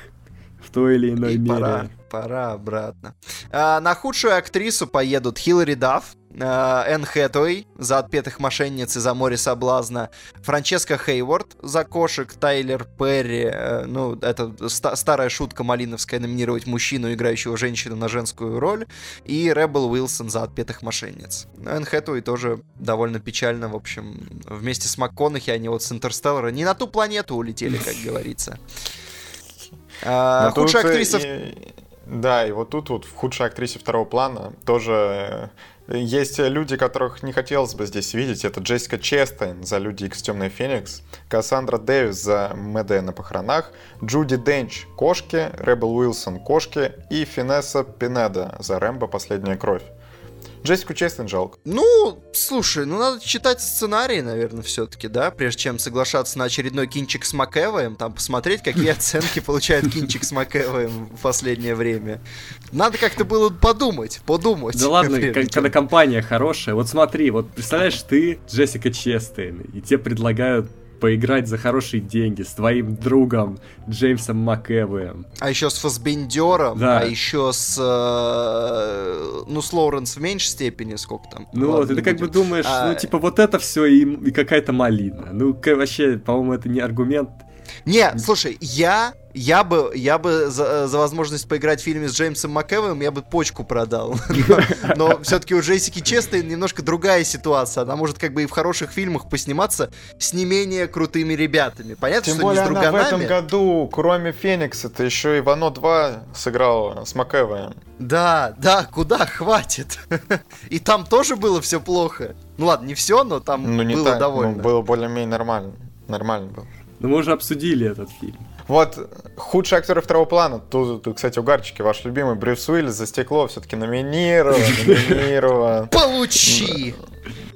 в той или иной И мере. пора, пора обратно. А, на худшую актрису поедут Хиллари Дафф, Энн Хэтуэй за «Отпетых мошенниц» и за «Море соблазна», Франческа Хейворд за «Кошек», Тайлер Перри, э, ну, это ста- старая шутка малиновская, номинировать мужчину, играющего женщину на женскую роль, и Ребел Уилсон за «Отпетых мошенниц». Энн Хэтуэй тоже довольно печально, в общем, вместе с МакКонахи они вот с Интерстеллара не на ту планету улетели, как говорится. А, Худшая актриса... и- Да, и вот тут вот в худшей актрисе второго плана тоже э, есть люди, которых не хотелось бы здесь видеть. Это Джессика Честейн за «Люди Икс Темный Феникс», Кассандра Дэвис за «Мэдея на похоронах», Джуди Денч «Кошки», Ребел Уилсон «Кошки» и Финесса Пинеда за «Рэмбо. Последняя кровь». Джессику Честейн жалко. Ну, слушай, ну надо читать сценарий, наверное, все-таки, да, прежде чем соглашаться на очередной кинчик с Макэвоем, там посмотреть, какие оценки получает кинчик с Макэвоем в последнее время. Надо как-то было подумать, подумать. Да ладно, когда компания хорошая. Вот смотри, вот представляешь, ты Джессика Честейн, и тебе предлагают поиграть за хорошие деньги с твоим другом Джеймсом МакЭвоем. А еще с Фасбендером, Да. а еще с... э, ну, с Лоуренс в меньшей степени, сколько там. Ну Ладно, ты как бы будем. думаешь, А, ну типа вот это все и, и какая-то малина. Ну вообще, по-моему, это не аргумент. Не, слушай, я я бы, я бы за, за возможность поиграть в фильме с Джеймсом МакЭвом, я бы почку продал. Но, но все-таки у Джессики Честейн немножко другая ситуация. Она может как бы и в хороших фильмах посниматься с не менее крутыми ребятами. Понятно, Тем что более не с она друганами. в этом году, кроме Феникса, это еще и Вано 2 сыграла с МакЭвоем. Да, да, куда хватит. И там тоже было все плохо. Ну ладно, не все, но там Ну, было так, довольно. ну, было более-менее нормально. Нормально было. Ну, мы уже обсудили этот фильм. Вот, худший актер второго плана. Тут, тут, кстати, угарчики. Ваш любимый Брюс Уиллис за стекло все-таки номинирован, номинирован. Получи!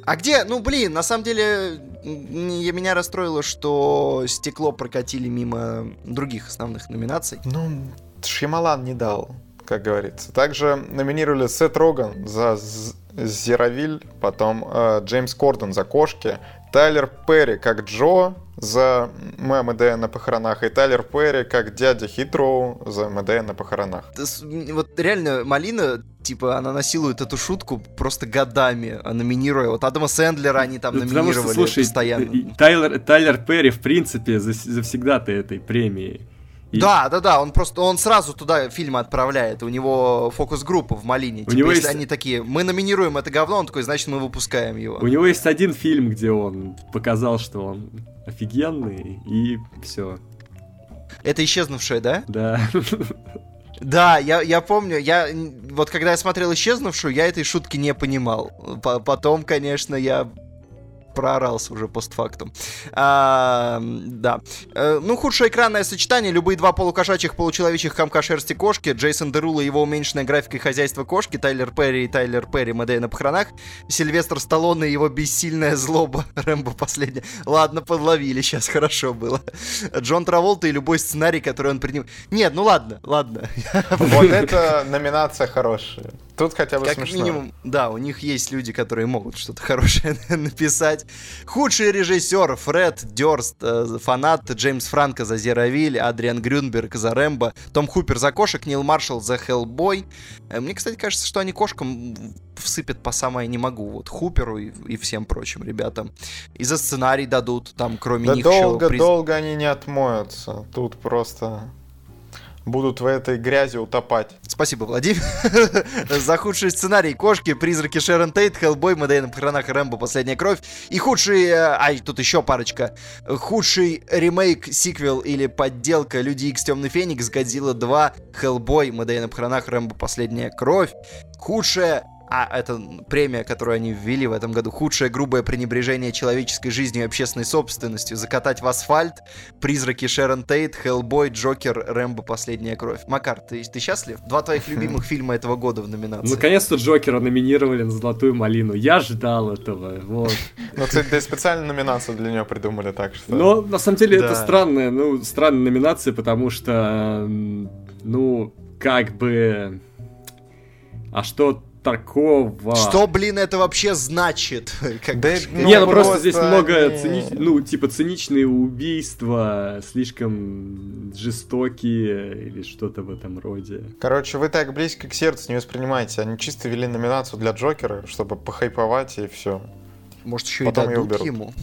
А где, ну блин, на самом деле я- меня расстроило, что стекло прокатили мимо других основных номинаций. Ну, Шьямалан не дал, как говорится. Также номинировали Сет Роган за Зеровиль, потом э, Джеймс Кордон за Кошки, Тайлер Перри как Джо за ММД на похоронах, и Тайлер Перри как дядя Хитроу за МД на похоронах. Вот реально, Малина, типа, она насилует эту шутку просто годами, а, номинируя. Вот Адама Сэндлера они там Ну, Потому что, номинировали слушай, постоянно. Тайлер, Тайлер Перри, в принципе, завсегда-то этой премии. И Да, да, да, он просто, он сразу туда фильмы отправляет, у него фокус-группа в Малине. Типа, него если есть- они такие, мы номинируем это говно, он такой, значит, мы выпускаем его. У него есть один фильм, где он показал, что он офигенный, и все. Это исчезнувшее, да? Да. Да, я, я помню, я вот когда я смотрел исчезнувшую, я этой шутки не понимал. По- потом, конечно, я проорался уже постфактум. А, да. Э, ну, худшее экранное сочетание. Любые два полукошачьих, получеловечих комка шерсти кошки. Джейсон Дерула и его уменьшенная графика и хозяйство кошки. Тайлер Перри и Тайлер Перри Мэдея на похоронах. Сильвестр Сталлоне и его бессильная злоба. Рэмбо последняя. Ладно, подловили, сейчас хорошо было. Джон Траволта и любой сценарий, который он принял. Нет, ну ладно, ладно. Вот это номинация хорошая. Тут хотя бы Как смешно. минимум, да, у них есть люди, которые могут что-то хорошее написать. Худший режиссер Фред Дёрст, э, фанат Джеймс Франко за Зеровиль, Адриан Грюнберг за Рэмбо, Том Хупер за кошек, Нил Маршалл за Хеллбой. Э, Мне, кстати, кажется, что они кошкам всыпят по самое не могу. Вот Хуперу и, и всем прочим ребятам. И за сценарий дадут, там, кроме Да них еще долго, приз- долго они не отмоются. Тут просто будут в этой грязи утопать. Спасибо, Владимир. За худший сценарий «Кошки», «Призраки Шерон Тейт», «Хеллбой», «Мэдей на похоронах Рэмбо. Последняя кровь». И худший... э, Ай, тут еще парочка. Худший ремейк, сиквел или подделка «Люди Икс. Темный Феникс», «Годзилла 2», «Хеллбой», «Мэдей на похоронах Рэмбо. Последняя кровь». Худшая а это премия, которую они ввели в этом году. Худшее грубое пренебрежение человеческой жизнью и общественной собственностью. Закатать в асфальт. Призраки Шерон Тейт, Хеллбой, Джокер, Рэмбо, Последняя кровь. Макар, ты, ты счастлив? Два твоих любимых фильма этого года в номинации. Наконец-то Джокера номинировали на Золотую Малину. Я ждал этого, вот. Ну, кстати, да и специальную номинацию для него придумали, так что... Но, на самом деле, это странная, ну, странная номинация, потому что, ну, как бы... А что такого? Что, блин, это вообще значит? Как Да это, Не, ну просто, просто здесь много цини- ну, типа циничные убийства, слишком жестокие или что-то в этом роде. Короче, вы так близко к сердцу не воспринимаете. Они чисто ввели номинацию для Джокера, чтобы похайповать и все. Может, еще и Потом её дадут ему?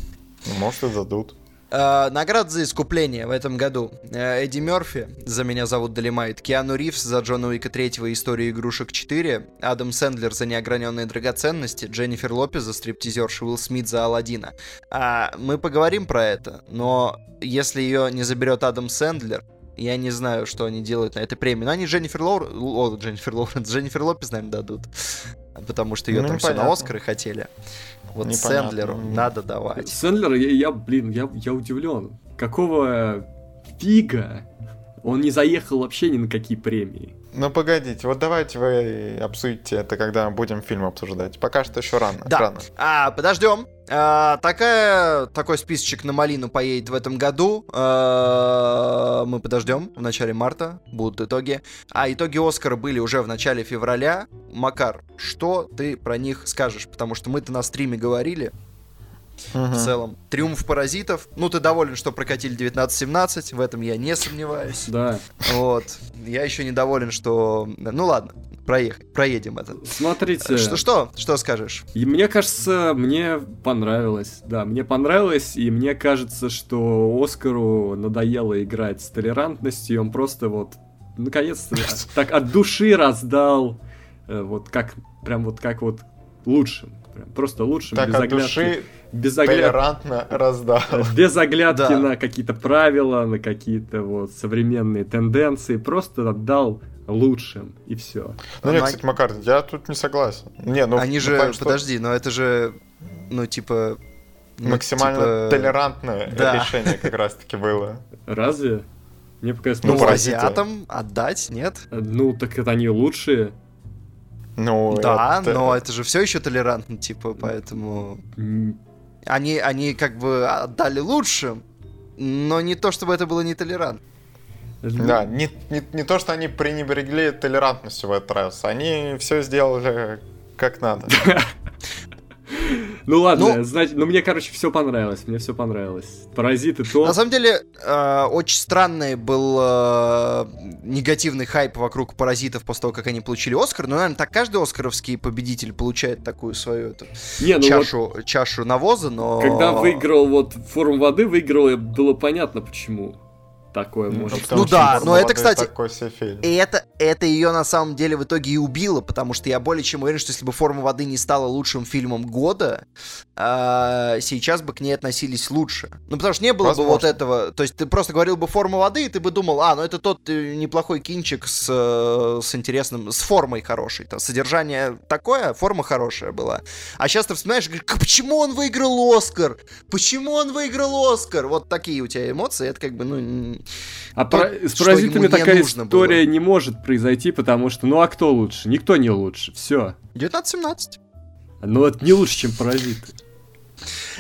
Может и дадут. Э, Награда за искупление в этом году. Э, Эдди Мерфи за «Меня зовут Долимайт», Киану Ривз за Джона Уика 3 «История игрушек 4», Адам Сэндлер за «Неограненные драгоценности», Дженнифер Лопес за «Стриптизерш», Уилл Смит за «Аладдина». А, мы поговорим про это, но если ее не заберет Адам Сэндлер, я не знаю, что они делают на этой премии. Но они Дженнифер Лоур... О, Дженнифер Лоуренс, Дженнифер Лопес, наверное, дадут. Потому что ее Ну, там все на. Оскары хотели. Вот Непонятно. Сэндлеру надо давать. Сэндлер, я, я, блин, я, я удивлен. Какого фига он не заехал вообще ни на какие премии? Ну погодите, вот давайте вы обсудите это, когда будем фильм обсуждать. Пока что еще рано. Да. рано. А, подождем. А, такая, такой списочек на малину поедет в этом году. А, мы подождем. В начале марта будут итоги. А итоги Оскара были уже в начале февраля. Макар, что ты про них скажешь? Потому что мы-то на стриме говорили Мгм. в целом. Триумф паразитов. Ну, ты доволен, что прокатили 19-17. В этом я не сомневаюсь. Да. Вот. Я еще недоволен, что... Ну ладно. проехать, проедем это. Смотрите. Что, что, что скажешь? И мне кажется, мне понравилось. Да, мне понравилось, и мне кажется, что Оскару надоело играть с толерантностью, он просто вот наконец-то так от души раздал, э, вот как, прям вот как вот лучшим. Прям просто лучшим, так без от оглядки. души без огляд- толерантно раздал. без оглядки Да. на какие-то правила, на какие-то вот современные тенденции, просто отдал лучшим, и все. Ну нет, кстати, Макар, я тут не согласен. Не, ну, Они ну, же, что подожди, но это же, ну, типа... ну, максимально типа, толерантное да. решение как раз-таки было. Разве? Мне показалось, Ну, Ну, азиатам отдать, нет? ну, так это они лучшие. Ну, да, это- но это же все еще толерантно, типа, поэтому... Они, они как бы отдали лучшим, но не то, чтобы это было нетолерантно. Да, не, не, не то, что они пренебрегли толерантностью в этот раз, они все сделали как надо. Ну ладно, Ну- значит, ну мне, короче, все понравилось, мне все понравилось. Паразиты то. На самом деле, э, очень странный был э, негативный хайп вокруг паразитов после того, как они получили Оскар. Ну, наверное, так каждый оскаровский победитель получает такую свою эту, Не, ну вот, чашу, чашу навоза, но... когда выиграл вот форум воды, выиграл, было понятно, почему такое Ну, может. Ну да, «Формула но это, воды» кстати, Такой себе фильм. И это, это ее на самом деле в итоге и убило, потому что я более чем уверен, что если бы «Форма воды» не стала лучшим фильмом года, а, сейчас бы к ней относились лучше. Ну, потому что не было бы вот Возможно. этого... То есть ты просто говорил бы «Форма воды», и ты бы думал, а, ну это тот э, неплохой кинчик с, э, с интересным... с формой хорошей. То содержание такое, форма хорошая была. А сейчас ты вспоминаешь, и говоришь, «К- почему он выиграл «Оскар»? Почему он выиграл «Оскар»? Вот такие у тебя эмоции, это как бы, ну... А то, пара- с паразитами такая история было. не может произойти, потому что, ну а кто лучше? Никто не лучше, все. 19-17. Ну это не лучше, чем паразиты.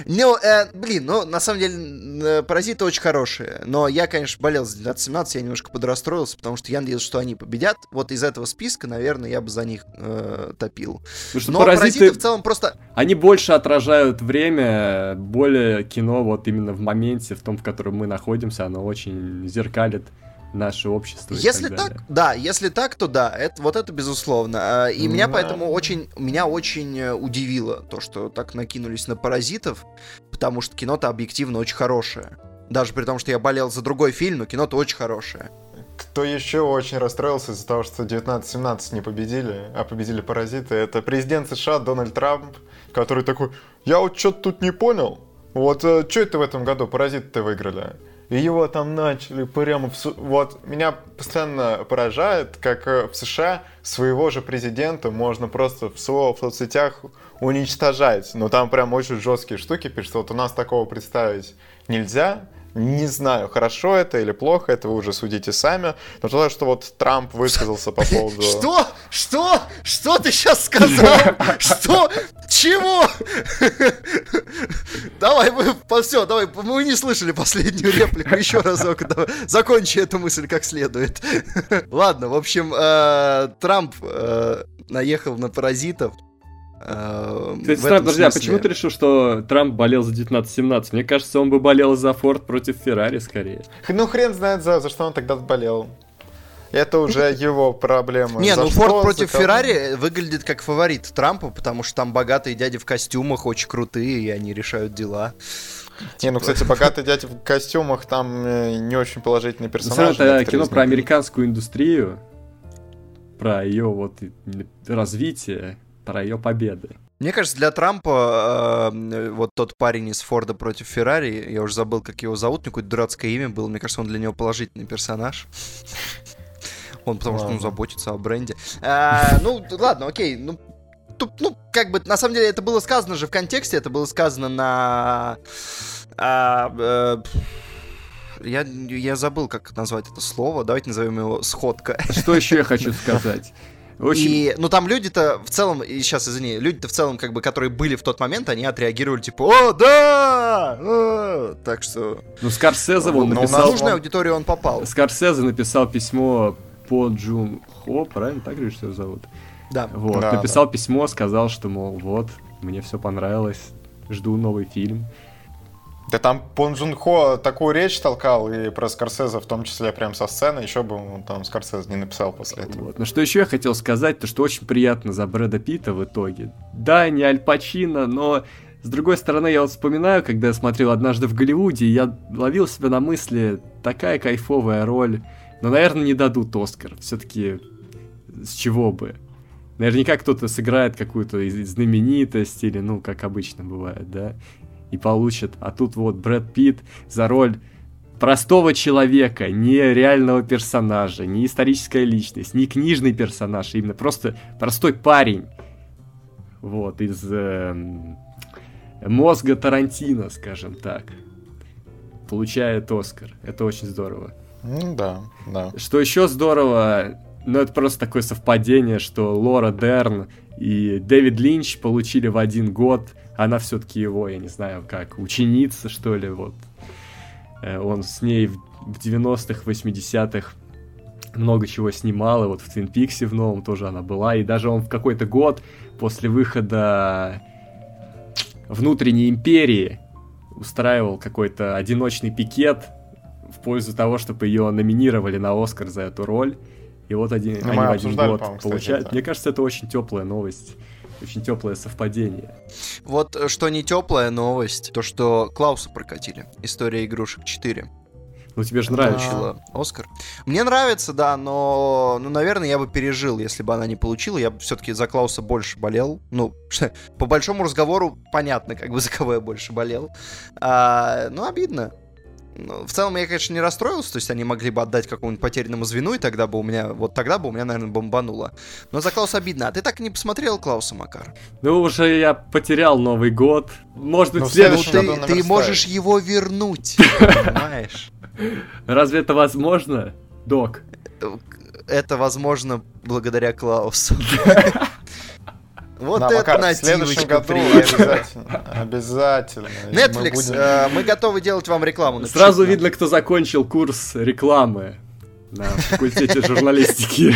Ну, э, блин, ну, на самом деле, э, паразиты очень хорошие. Но я, конечно, болел за 12-17, я немножко подрастроился, потому что я надеялся, что они победят. Вот из этого списка, наверное, я бы за них э, топил. Потому что Но паразиты, паразиты в целом просто... они больше отражают время, более кино вот именно в моменте, в том, в котором мы находимся, оно очень зеркалит наше общество. и Если так, так, да, если так, то да, это, вот это безусловно. А, И меня Да. поэтому очень, меня очень э, удивило то, что так накинулись на паразитов, потому что кино-то объективно очень хорошее. Даже при том, что я болел за другой фильм, но кино-то очень хорошее. Кто еще очень расстроился из-за того, что 19-17 не победили, а победили паразиты, это президент США Дональд Трамп, который такой, я вот что-то тут не понял, вот что это в этом году паразиты-то выиграли? И его там начали прямо... В... Вот меня постоянно поражает, как э, в США своего же президента можно просто в, со- в соцсетях уничтожать. Но там прям очень жесткие штуки пишут. Вот у нас такого представить нельзя. Не знаю, хорошо это или плохо, это вы уже судите сами. Но то, что вот Трамп высказался по поводу... Что? Что? Что ты сейчас сказал? Что? Чего? Давай, мы, все, давай, мы не слышали последнюю реплику, еще разок, давай, закончи эту мысль как следует. Ладно, в общем, э, Трамп э, наехал на паразитов. Э, Кстати, Трамп, подожди, а смысле- почему ты решил, что Трамп болел за 19-17? Мне кажется, он бы болел за Форд против Феррари скорее. Ну хрен знает, за, за что он тогда болел. Это уже его проблема. Не, За ну Форд против? Феррари выглядит как фаворит Трампа, потому что там богатые дяди в костюмах очень крутые, и они решают дела. Не, ну, кстати, богатый дядя в костюмах, там э, не очень положительный На персонаж. это кино про американскую индустрию, про ее вот развитие, про ее победы. Мне кажется, для Трампа э, вот тот парень из Форда против Феррари, я уже забыл, как его зовут, какое-то дурацкое имя было, мне кажется, он для него положительный персонаж. Он потому что ну, Ладно. заботится о бренде. А, ну, ладно, окей, ну, тут, ну, как бы, на самом деле, это было сказано же в контексте, это было сказано на... а, э, я, я забыл, как назвать это слово. Давайте назовем его сходка. Что еще я хочу сказать? Очень... И, ну, там люди-то в целом, и сейчас, извини, люди-то в целом, как бы, которые были в тот момент, они отреагировали, типа, о, да! а!» Так что Ну, Скорсезе он Ну, у в нас написал... нужную он- аудиторию он попал. Скорсезе написал письмо по Джун Хо, правильно так говоришь, что его зовут? Да. Вот, Да, написал письмо, сказал, что, мол, вот, мне все понравилось, жду новый фильм. Да там Пон Джун Хо такую речь толкал, и про Скорсезе в том числе прям со сцены, еще бы он там Скорсезе не написал после этого. Вот. Но что еще я хотел сказать, то что очень приятно за Брэда Питта в итоге. Да, не Аль Пачино, но с другой стороны, я вот вспоминаю, когда я смотрел «Однажды в Голливуде», я ловил себя на мысли, такая кайфовая роль, но, наверное, не дадут Оскар. Все-таки с чего бы? Наверняка кто-то сыграет какую-то знаменитость или, ну, как обычно бывает, да, и получит. А тут вот Брэд Питт за роль простого человека, не реального персонажа, не историческая личность, не книжный персонаж, а именно просто простой парень. Вот, из э, мозга Тарантино, скажем так. Получает Оскар. Это очень здорово. Ну да, да. Что еще здорово, ну это просто такое совпадение, что Лора Дерн и Дэвид Линч получили в один год. Она все-таки его, я не знаю, как ученица, что ли, вот. Э, он с ней в 90-х, 80-х много чего снимал, и вот в Твин Пиксе в новом тоже она была, и даже он в какой-то год после выхода внутренней империи устраивал какой-то одиночный пикет в пользу того, чтобы ее номинировали на Оскар за эту роль. И вот один, Ну, они в один год кстати, получают. это. Мне кажется, это очень теплая новость. Очень теплое совпадение. Вот э, что не теплая новость, то что Клауса прокатили. История игрушек 4. Ну, тебе же нравится. Получила Оскар. Мне нравится, да, но, ну, наверное, я бы пережил, если бы она не получила. Я бы все-таки за Клауса больше болел. Ну, по большому разговору понятно, как бы за кого я больше болел. А, ну, обидно. В целом, я, конечно, не расстроился, то есть они могли бы отдать какому-нибудь потерянному звену, и тогда бы у меня, вот тогда бы у меня, наверное, бомбануло. Но за Клауса обидно. А ты так и не посмотрел Клауса, Макар? Ну, уже я потерял Новый год. Может быть, в в Ну, году ты, ты можешь его вернуть, понимаешь? Разве это возможно, док? Это возможно благодаря Клаусу. Вот Да, это Макар, в следующем нативочка обязательно. Обязательно. Мы Netflix, будем- э, мы готовы делать вам рекламу. напишите Сразу нам. видно, кто закончил курс рекламы на факультете журналистики.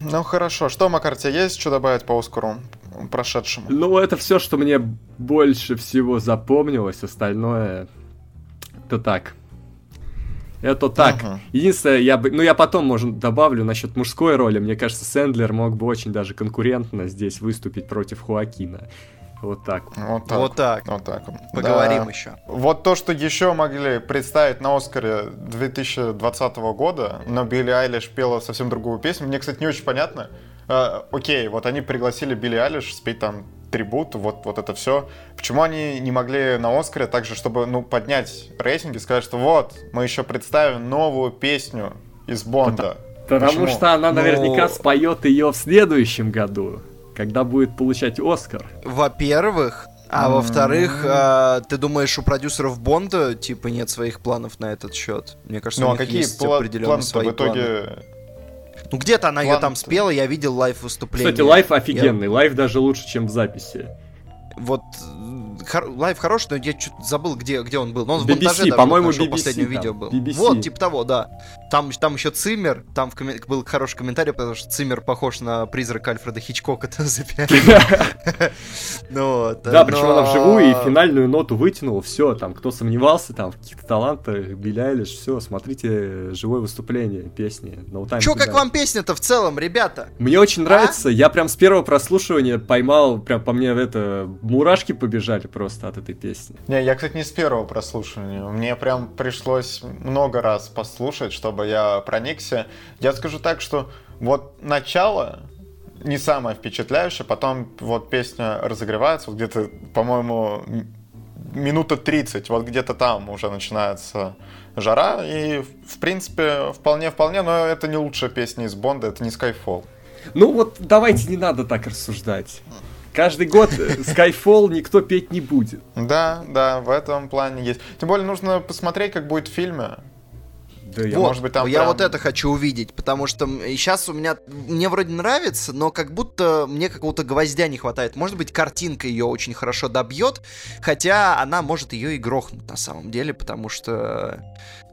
Ну хорошо. Что, Макар, тебе есть что добавить по Оскару прошедшему? Ну, это все, что мне больше всего запомнилось, остальное это так. Это так. Ага. Единственное, я бы, ну я потом, может, добавлю насчет мужской роли. Мне кажется, Сэндлер мог бы очень даже конкурентно здесь выступить против Хуакина. Вот так. Вот так. Вот так. Вот так. Поговорим Да. еще. Вот то, что еще могли представить на Оскаре 2020 года, но Билли Айлиш пела совсем другую песню. Мне, кстати, не очень понятно. Э, окей, вот они пригласили Билли Айлиш спеть там трибут, вот, вот это все. Почему они не могли на Оскаре также, чтобы ну, поднять рейтинги, сказать, что вот, мы еще представим новую песню из Бонда. Потому Почему? что она Ну- наверняка споет ее в следующем году, когда будет получать Оскар. Во-первых, а во-вторых, а, ты думаешь, у продюсеров Бонда типа нет своих планов на этот счет? Мне кажется, Ну у а них какие есть пла- определенные планы свои в итоге... планы. Ну где-то она ее там спела, я видел live выступление. Кстати, live офигенный, live даже лучше, чем в записи. Вот хор- live хороший, но я чуть забыл, где, где он был. Но он в BBC, монтаже даже по-моему, нашел BBC последнее там, видео был. BBC. Вот, типа того, да. Там, там еще Циммер, там в коммен- был хороший комментарий, потому что Циммер похож на призрак Альфреда Хичкока. запиарили. Ну Да, причем она вживую и финальную ноту вытянула, все, там, кто сомневался там в каких-то талантах, Билли Айлиш, все, смотрите живое выступление, песни, to как вам песня-то в целом, ребята? Мне очень А? нравится, я прям с первого прослушивания поймал, прям по мне это, мурашки побежали просто от этой песни. Не, я, кстати, не с первого прослушивания. Мне прям пришлось много раз послушать, чтобы я проникся. Я скажу так, что вот начало не самое впечатляющее, потом вот песня разогревается, вот где-то, по-моему, минута 30, вот где-то там уже начинается жара, и, в принципе, вполне-вполне, но это не лучшая песня из Бонда, это не Skyfall. Ну вот давайте не надо так рассуждать. Каждый год э, Skyfall никто петь не будет. Да, да, в этом плане есть. Тем более нужно посмотреть, как будет в фильме. Да я- Вот, может быть, там я прям- вот это хочу увидеть, потому что сейчас у меня, мне вроде нравится, но как будто мне какого-то гвоздя не хватает. Может быть, картинка ее очень хорошо добьет, хотя она может ее и грохнуть на самом деле, потому что,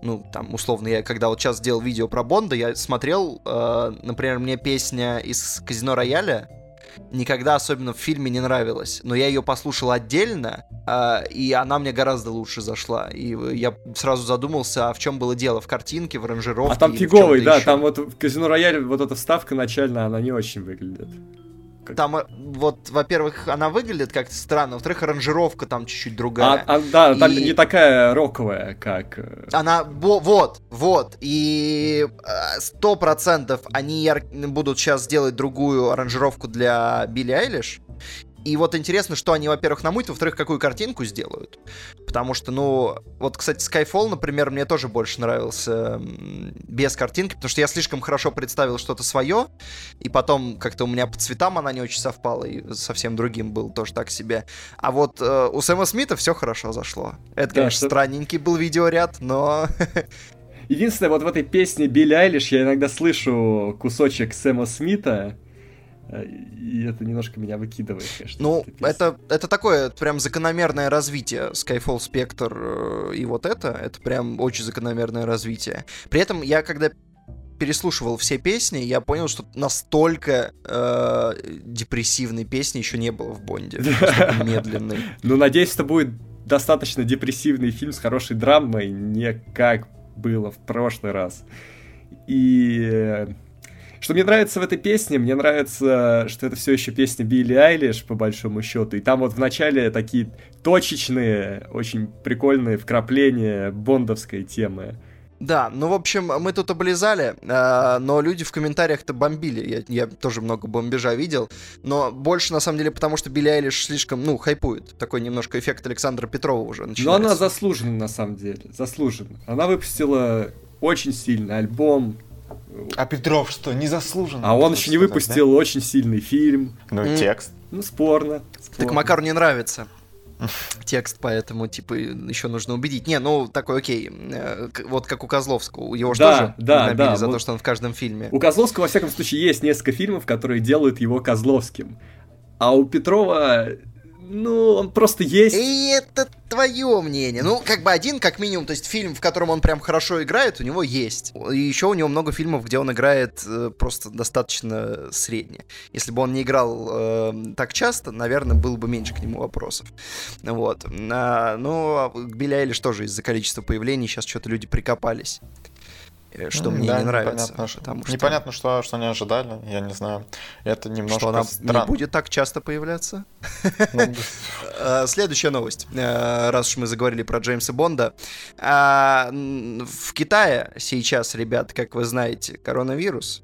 ну, там, условно, я когда вот сейчас делал видео про Бонда, я смотрел, э, например, мне песня из Казино Рояля, никогда особенно в фильме не нравилась. Но я ее послушал отдельно, э, и она мне гораздо лучше зашла. И я сразу задумался, а в чем было дело? В картинке, в аранжировке? А там фиговый, да, еще? там вот в Казино Рояль вот эта вставка начальная, она не очень выглядит. Там, э, вот, во-первых, она выглядит как-то странно, во-вторых, аранжировка там чуть-чуть другая. А, а, да, и... там не такая роковая, как... Э, она, вот, вот, и э, сто процентов они будут сейчас делать другую аранжировку для Билли Айлиш, и вот интересно, что они, во-первых, намутят, во-вторых, какую картинку сделают. Потому что, ну, вот, кстати, Skyfall, например, мне тоже больше нравился без картинки, потому что я слишком хорошо представил что-то свое, и потом как-то у меня по цветам она не очень совпала, и совсем другим был тоже так себе. А вот э, у Сэма Смита все хорошо зашло. Это, конечно, что... странненький был видеоряд, но... Единственное, вот в этой песне Билли Айлиш я иногда слышу кусочек Сэма Смита, и это немножко меня выкидывает, конечно. Ну, это, это такое прям закономерное развитие. Skyfall Spectre э, и вот это, это прям очень закономерное развитие. При этом я, когда переслушивал все песни, я понял, что настолько э, депрессивной песни еще не было в Бонде. Медленной. Ну, надеюсь, это будет достаточно депрессивный фильм с хорошей драмой, не как было в прошлый раз. И э, что мне нравится в этой песне, мне нравится, что это все еще песня Билли Айлиш, по большому счету. И там вот в начале такие точечные, очень прикольные вкрапления бондовской темы. Да, ну, в общем, мы тут облизали, э, но люди в комментариях-то бомбили. Я, я тоже много бомбежа видел, но больше, на самом деле, потому что Билли Айлиш слишком, ну, хайпует. Такой немножко эффект Александра Петрова уже начинается. Но она заслужена, на самом деле, заслужена. Она выпустила очень сильный альбом, а Петров что, не заслуженно? А он еще не выпустил да? очень сильный фильм. Ну, mm. текст. Ну, спорно, спорно. Так Макару не нравится текст, поэтому, типа, еще нужно убедить. Не, ну, такой, окей, э, вот как у Козловского, его же да, тоже да, набили да, за вот то, что он в каждом фильме. У Козловского, во всяком случае, есть несколько фильмов, которые делают его Козловским. А у Петрова ну, он просто есть. И это твое мнение. Ну, как бы один, как минимум, то есть фильм, в котором он прям хорошо играет, у него есть. И еще у него много фильмов, где он играет э, просто достаточно средне. Если бы он не играл э, так часто, наверное, было бы меньше к нему вопросов. Вот. А, ну, к Билли Эйлиш тоже из-за количества появлений сейчас что-то люди прикопались. Э, что мне да, не нравится. Непонятно, потому что... непонятно что, что они ожидали, я не знаю. Это немножко Что она странно. не будет так часто появляться? Ну, э, следующая новость, э, раз уж мы заговорили про Джеймса Бонда. А, в Китае сейчас, ребят, как вы знаете, коронавирус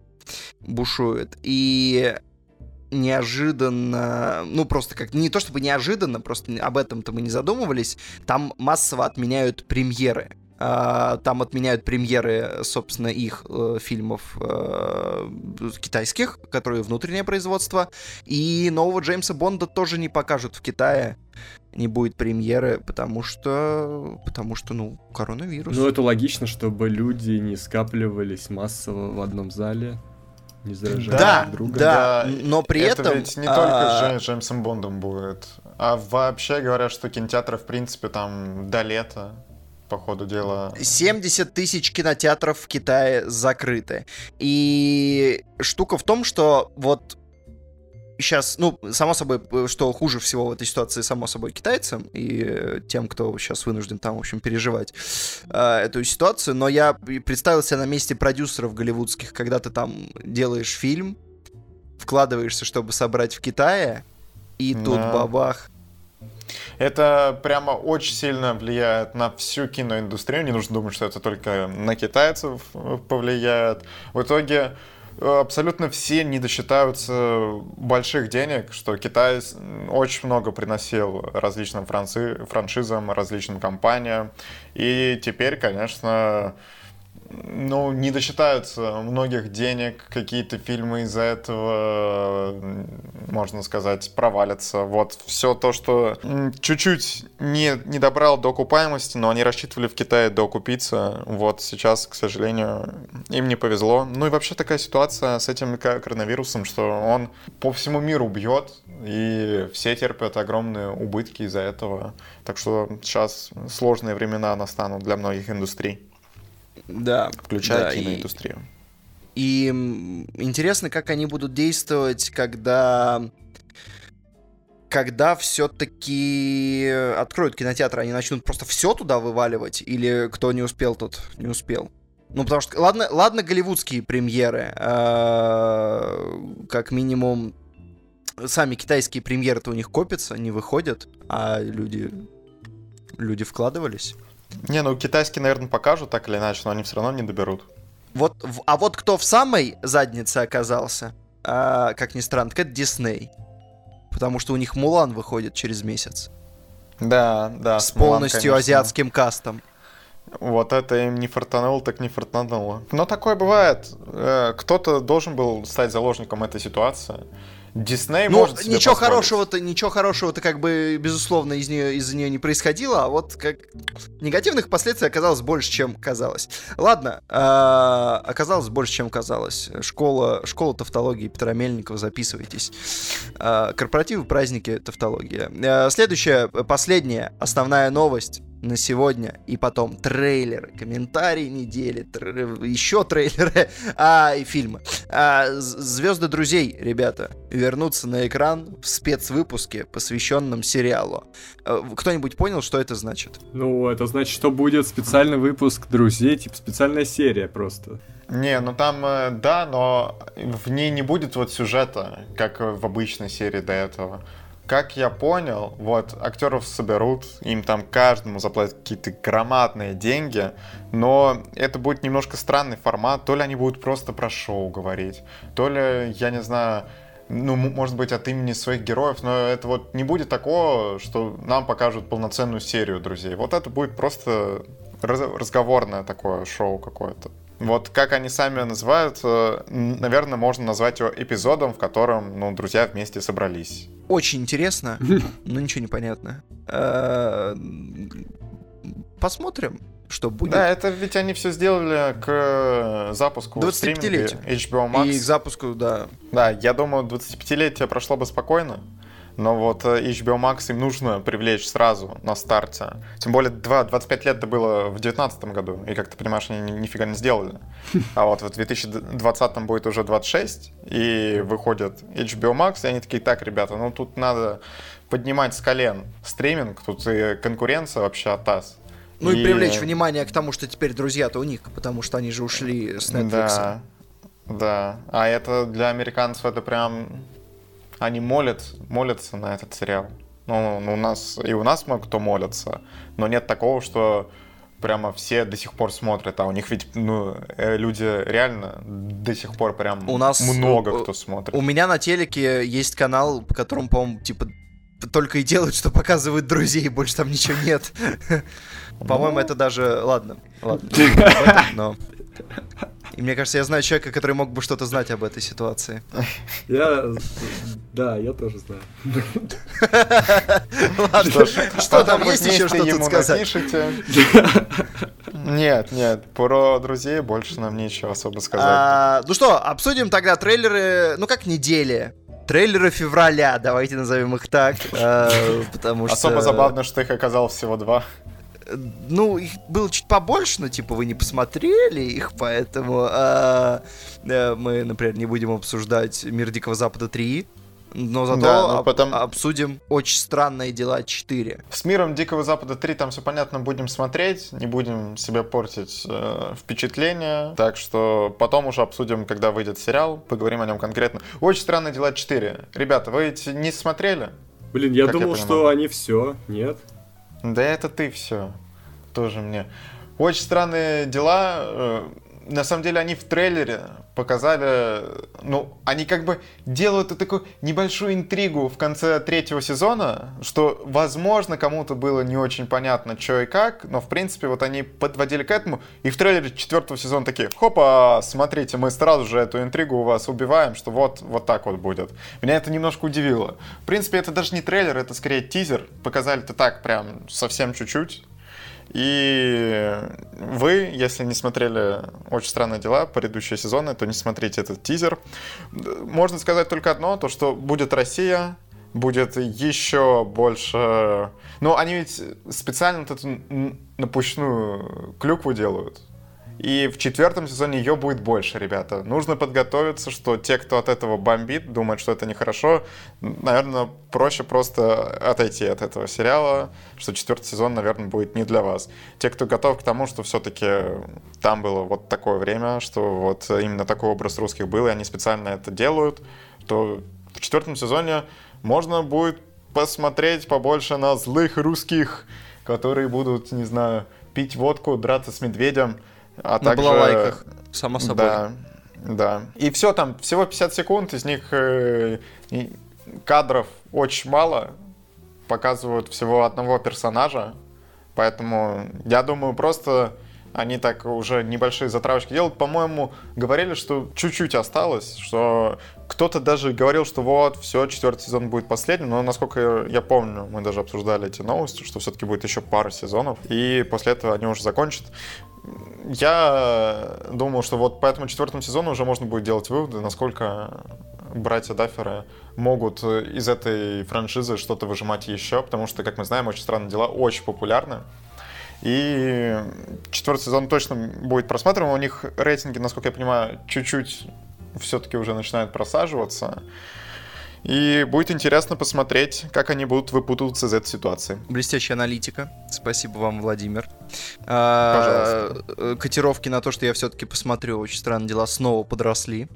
бушует. И неожиданно, ну просто как, не то чтобы неожиданно, просто об этом-то мы не задумывались, там массово отменяют премьеры там отменяют премьеры, собственно, их э, фильмов э, китайских, которые внутреннее производство. И нового Джеймса Бонда тоже не покажут в Китае. Не будет премьеры, потому что, потому что, ну, коронавирус. Ну, это логично, чтобы люди не скапливались массово в одном зале не заражая да, друг друга. Да, да, но при это этом... ведь не а... только с Джеймсом Бондом будет, а вообще говорят, что кинотеатры, в принципе, там до лета по ходу дела. 70 тысяч кинотеатров в Китае закрыты. И штука в том, что вот сейчас, ну, само собой, что хуже всего в этой ситуации, само собой, китайцам и тем, кто сейчас вынужден там, в общем, переживать э, эту ситуацию, но я представил себя на месте продюсеров голливудских, когда ты там делаешь фильм, вкладываешься, чтобы собрать в Китае, и тут да. бабах, это прямо очень сильно влияет на всю киноиндустрию. Не нужно думать, что это только на китайцев повлияет. В итоге э, абсолютно все не досчитаются больших денег, что Китай очень много приносил различным франци... франшизам, различным компаниям. И теперь, конечно, ну, не досчитаются многих денег, какие-то фильмы из-за этого, можно сказать, провалятся. Вот все то, что чуть-чуть не, не добрал до окупаемости, но они рассчитывали в Китае доокупиться, вот сейчас, к сожалению, им не повезло. Ну и вообще такая ситуация с этим коронавирусом, что он по всему миру бьет, и все терпят огромные убытки из-за этого. Так что сейчас сложные времена настанут для многих индустрий. Да. Включая да, киноиндустрию. И интересно, как они будут действовать, когда когда все-таки откроют кинотеатры, они начнут просто все туда вываливать, или кто не успел, тот не успел. Ну, потому что, ладно, ладно голливудские премьеры, э, как минимум, сами китайские премьеры-то у них копятся, не выходят, а люди, люди вкладывались. Не, ну китайские, наверное, покажут так или иначе, но они все равно не доберут. Вот, а вот кто в самой заднице оказался, э, как ни странно, так это Дисней. Потому что у них Мулан выходит через месяц. Да, да. С полностью Мулан, азиатским кастом. Вот это им не фартануло, так не фартануло. Но такое бывает. Э, кто-то должен был стать заложником этой ситуации. Дисней ну, может ничего хорошего-то, ничего хорошего-то как бы безусловно из нее из-за нее не происходило, а вот как негативных последствий оказалось больше, чем казалось. Ладно, э, оказалось больше, чем казалось. Школа, школа тавтологии Петра Мельникова, записывайтесь. Э, корпоративы, праздники, тавтология. Э, следующая, последняя, основная новость на сегодня, и потом трейлеры, комментарии недели, тр... еще трейлеры, а, и фильмы. А, Звезды друзей, ребята, вернутся на экран в спецвыпуске, посвященном сериалу. А, кто-нибудь понял, что это значит? Ну, это значит, что будет специальный выпуск друзей, типа специальная серия просто. Не, ну там, э, да, но в ней не будет вот сюжета, как в обычной серии до этого как я понял, вот, актеров соберут, им там каждому заплатят какие-то громадные деньги, но это будет немножко странный формат, то ли они будут просто про шоу говорить, то ли, я не знаю, ну, может быть, от имени своих героев, но это вот не будет такого, что нам покажут полноценную серию друзей. Вот это будет просто разговорное такое шоу какое-то. Вот как они сами называют, наверное, можно назвать его эпизодом, в котором, ну, друзья вместе собрались. Очень интересно, но ничего не понятно. Э, посмотрим, что будет. Да, это ведь они все сделали к запуску 25-летию HBO Max. И к запуску, да. Да, я думаю, 25-летие прошло бы спокойно. Но вот э, HBO Max им нужно привлечь сразу на старте. Тем более 2, 25 лет это было в 2019 году, и, как ты понимаешь, они нифига не сделали. А вот в 2020 будет уже 26, и выходит HBO Max, и они такие, так, ребята, ну тут надо поднимать с колен стриминг, тут и конкуренция вообще атас. Ну и, и привлечь внимание к тому, что теперь друзья-то у них, потому что они же ушли с Netflix. Да, да. А это для американцев это прям они молят, молятся на этот сериал. Ну, ну, у нас и у нас много кто молятся, но нет такого, что прямо все до сих пор смотрят, а у них ведь ну, э, люди реально до сих пор прям у нас много кто смотрит. У меня на телеке есть канал, по которому, по-моему, типа только и делают, что показывают друзей, больше там ничего нет. По-моему, ну. это даже... Ладно, ладно. И мне кажется, я знаю человека, который мог бы что-то знать об этой ситуации. Я... Да, я тоже знаю. Ладно, что там есть еще что-то сказать? Нет, нет, про друзей больше нам нечего особо сказать. А, ну что, обсудим тогда трейлеры, ну как недели, трейлеры февраля, давайте назовем их так, э, потому что... Особо забавно, что их оказалось всего два ну, их было чуть побольше, но, типа, вы не посмотрели их, поэтому а, а, мы, например, не будем обсуждать «Мир Дикого Запада 3», но зато да, но потом... обсудим «Очень странные дела 4». С «Миром Дикого Запада 3» там все понятно, будем смотреть, не будем себе портить э, впечатление, так что потом уже обсудим, когда выйдет сериал, поговорим о нем конкретно. «Очень странные дела 4». Ребята, вы эти не смотрели? Блин, я думал, я что они все, нет? Да это ты все. Тоже мне. Очень странные дела. На самом деле они в трейлере показали, ну, они как бы делают такую небольшую интригу в конце третьего сезона, что, возможно, кому-то было не очень понятно, что и как, но, в принципе, вот они подводили к этому, и в трейлере четвертого сезона такие, хопа, смотрите, мы сразу же эту интригу у вас убиваем, что вот, вот так вот будет. Меня это немножко удивило. В принципе, это даже не трейлер, это скорее тизер, показали-то так прям совсем чуть-чуть, и вы, если не смотрели «Очень странные дела», предыдущие сезоны, то не смотрите этот тизер. Можно сказать только одно, то что будет Россия, будет еще больше... Ну, они ведь специально вот эту напущенную клюкву делают. И в четвертом сезоне ее будет больше, ребята. Нужно подготовиться, что те, кто от этого бомбит, думают, что это нехорошо, наверное, проще просто отойти от этого сериала, что четвертый сезон, наверное, будет не для вас. Те, кто готов к тому, что все-таки там было вот такое время, что вот именно такой образ русских был, и они специально это делают, то в четвертом сезоне можно будет посмотреть побольше на злых русских, которые будут, не знаю, пить водку, драться с медведем, а На также... балалайках, само собой. Да, да. И все там, всего 50 секунд, из них э, кадров очень мало, показывают всего одного персонажа, поэтому я думаю, просто они так уже небольшие затравочки делают. По-моему, говорили, что чуть-чуть осталось, что кто-то даже говорил, что вот, все, четвертый сезон будет последним, но насколько я помню, мы даже обсуждали эти новости, что все-таки будет еще пара сезонов, и после этого они уже закончат. Я думаю, что вот по этому четвертому сезону уже можно будет делать выводы, насколько братья Дафферы могут из этой франшизы что-то выжимать еще, потому что, как мы знаем, «Очень странные дела» очень популярны. И четвертый сезон точно будет просматриваем. У них рейтинги, насколько я понимаю, чуть-чуть все-таки уже начинают просаживаться. И будет интересно посмотреть, как они будут выпутываться из этой ситуации. Блестящая аналитика. Спасибо вам, Владимир. А, Пожалуйста. Котировки на то, что я все-таки посмотрю «Очень странные дела» снова подросли.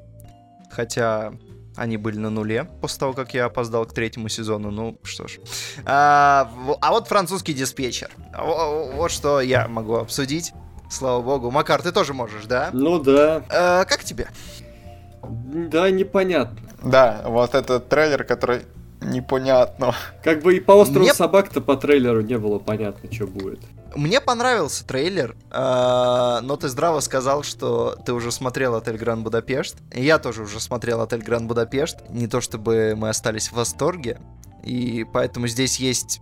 Хотя они были на нуле после того, как я опоздал к третьему сезону. Ну, что ж. А, а вот французский диспетчер. Во- Вот что я могу обсудить. Слава богу. Макар, ты тоже можешь, да? Ну да. А, как тебе? Да, непонятно. Да, вот этот трейлер, который непонятно. Как бы и по острову Мне- собак-то по трейлеру не было понятно, что будет. Мне понравился трейлер, а, но ты здраво сказал, что ты уже смотрел «Отель Гранд Будапешт». И Я тоже уже смотрел «Отель Гранд Будапешт». Не то чтобы мы остались в восторге. И поэтому здесь есть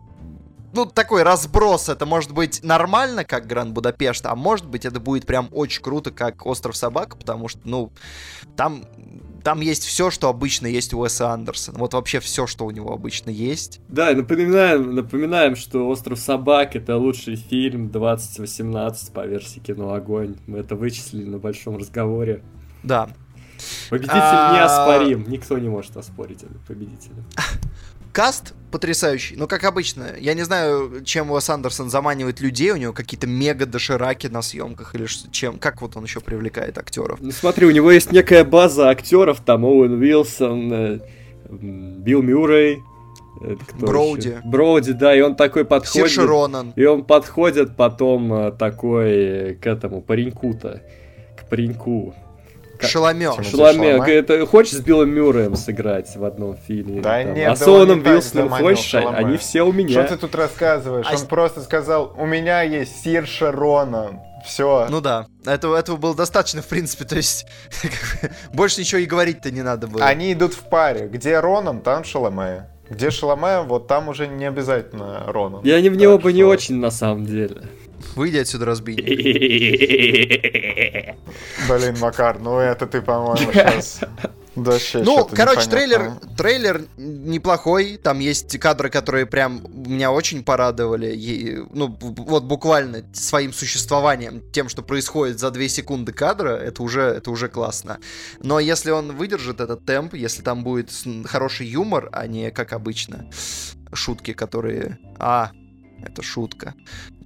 ну, такой разброс. Это может быть нормально, как Гранд Будапешт, а может быть это будет прям очень круто, как Остров Собак, потому что, ну, там, там есть все, что обычно есть у Уэса Андерсона. Вот вообще все, что у него обычно есть. Да, и напоминаем, напоминаем, что «Остров собак» — это лучший фильм 2018 по версии кино «Огонь». Мы это вычислили на большом разговоре. Да. Победитель А- неоспорим. Никто не может оспорить победителя. Каст потрясающий, но как обычно, я не знаю, чем Уэс Андерсон заманивает людей, у него какие-то мега дошираки на съемках или чем, как вот он еще привлекает актеров. Ну смотри, у него есть некая база актеров, там Оуэн Уилсон, э, Билл Мюррей, э, Броуди. еще? Броуди, да, и он такой подходит. Серж Ронан. И он подходит потом э, такой к этому пареньку-то, к пареньку. Шаламе. говорит, «Ты хочешь с Билл Мюрреем сыграть в одном фильме? Да Там, нет, а да с он Оуэном не так Вилсоном хочешь? Шаламе. Они все у Что меня. ты тут рассказываешь? А Он просто сказал, у меня есть Сирша Ронан. Все. Ну да, этого, этого было достаточно, в принципе, то есть больше ничего и говорить-то не надо было. Они идут в паре. Где Ронан, там Шаломе. Где Шаломе, вот там уже не обязательно Ронан. Я не в него бы не что- очень, на самом деле. Выйди отсюда, разбийник. Блин, Макар, ну это ты, по-моему, сейчас... Вообще Ну, короче, трейлер, трейлер неплохой. Там есть кадры, которые прям меня очень порадовали. И, ну, вот буквально своим существованием, тем, что происходит за 2 секунды кадра, это уже, это уже классно. Но если он выдержит этот темп, если там будет хороший юмор, а не как обычно шутки, которые... А, это шутка.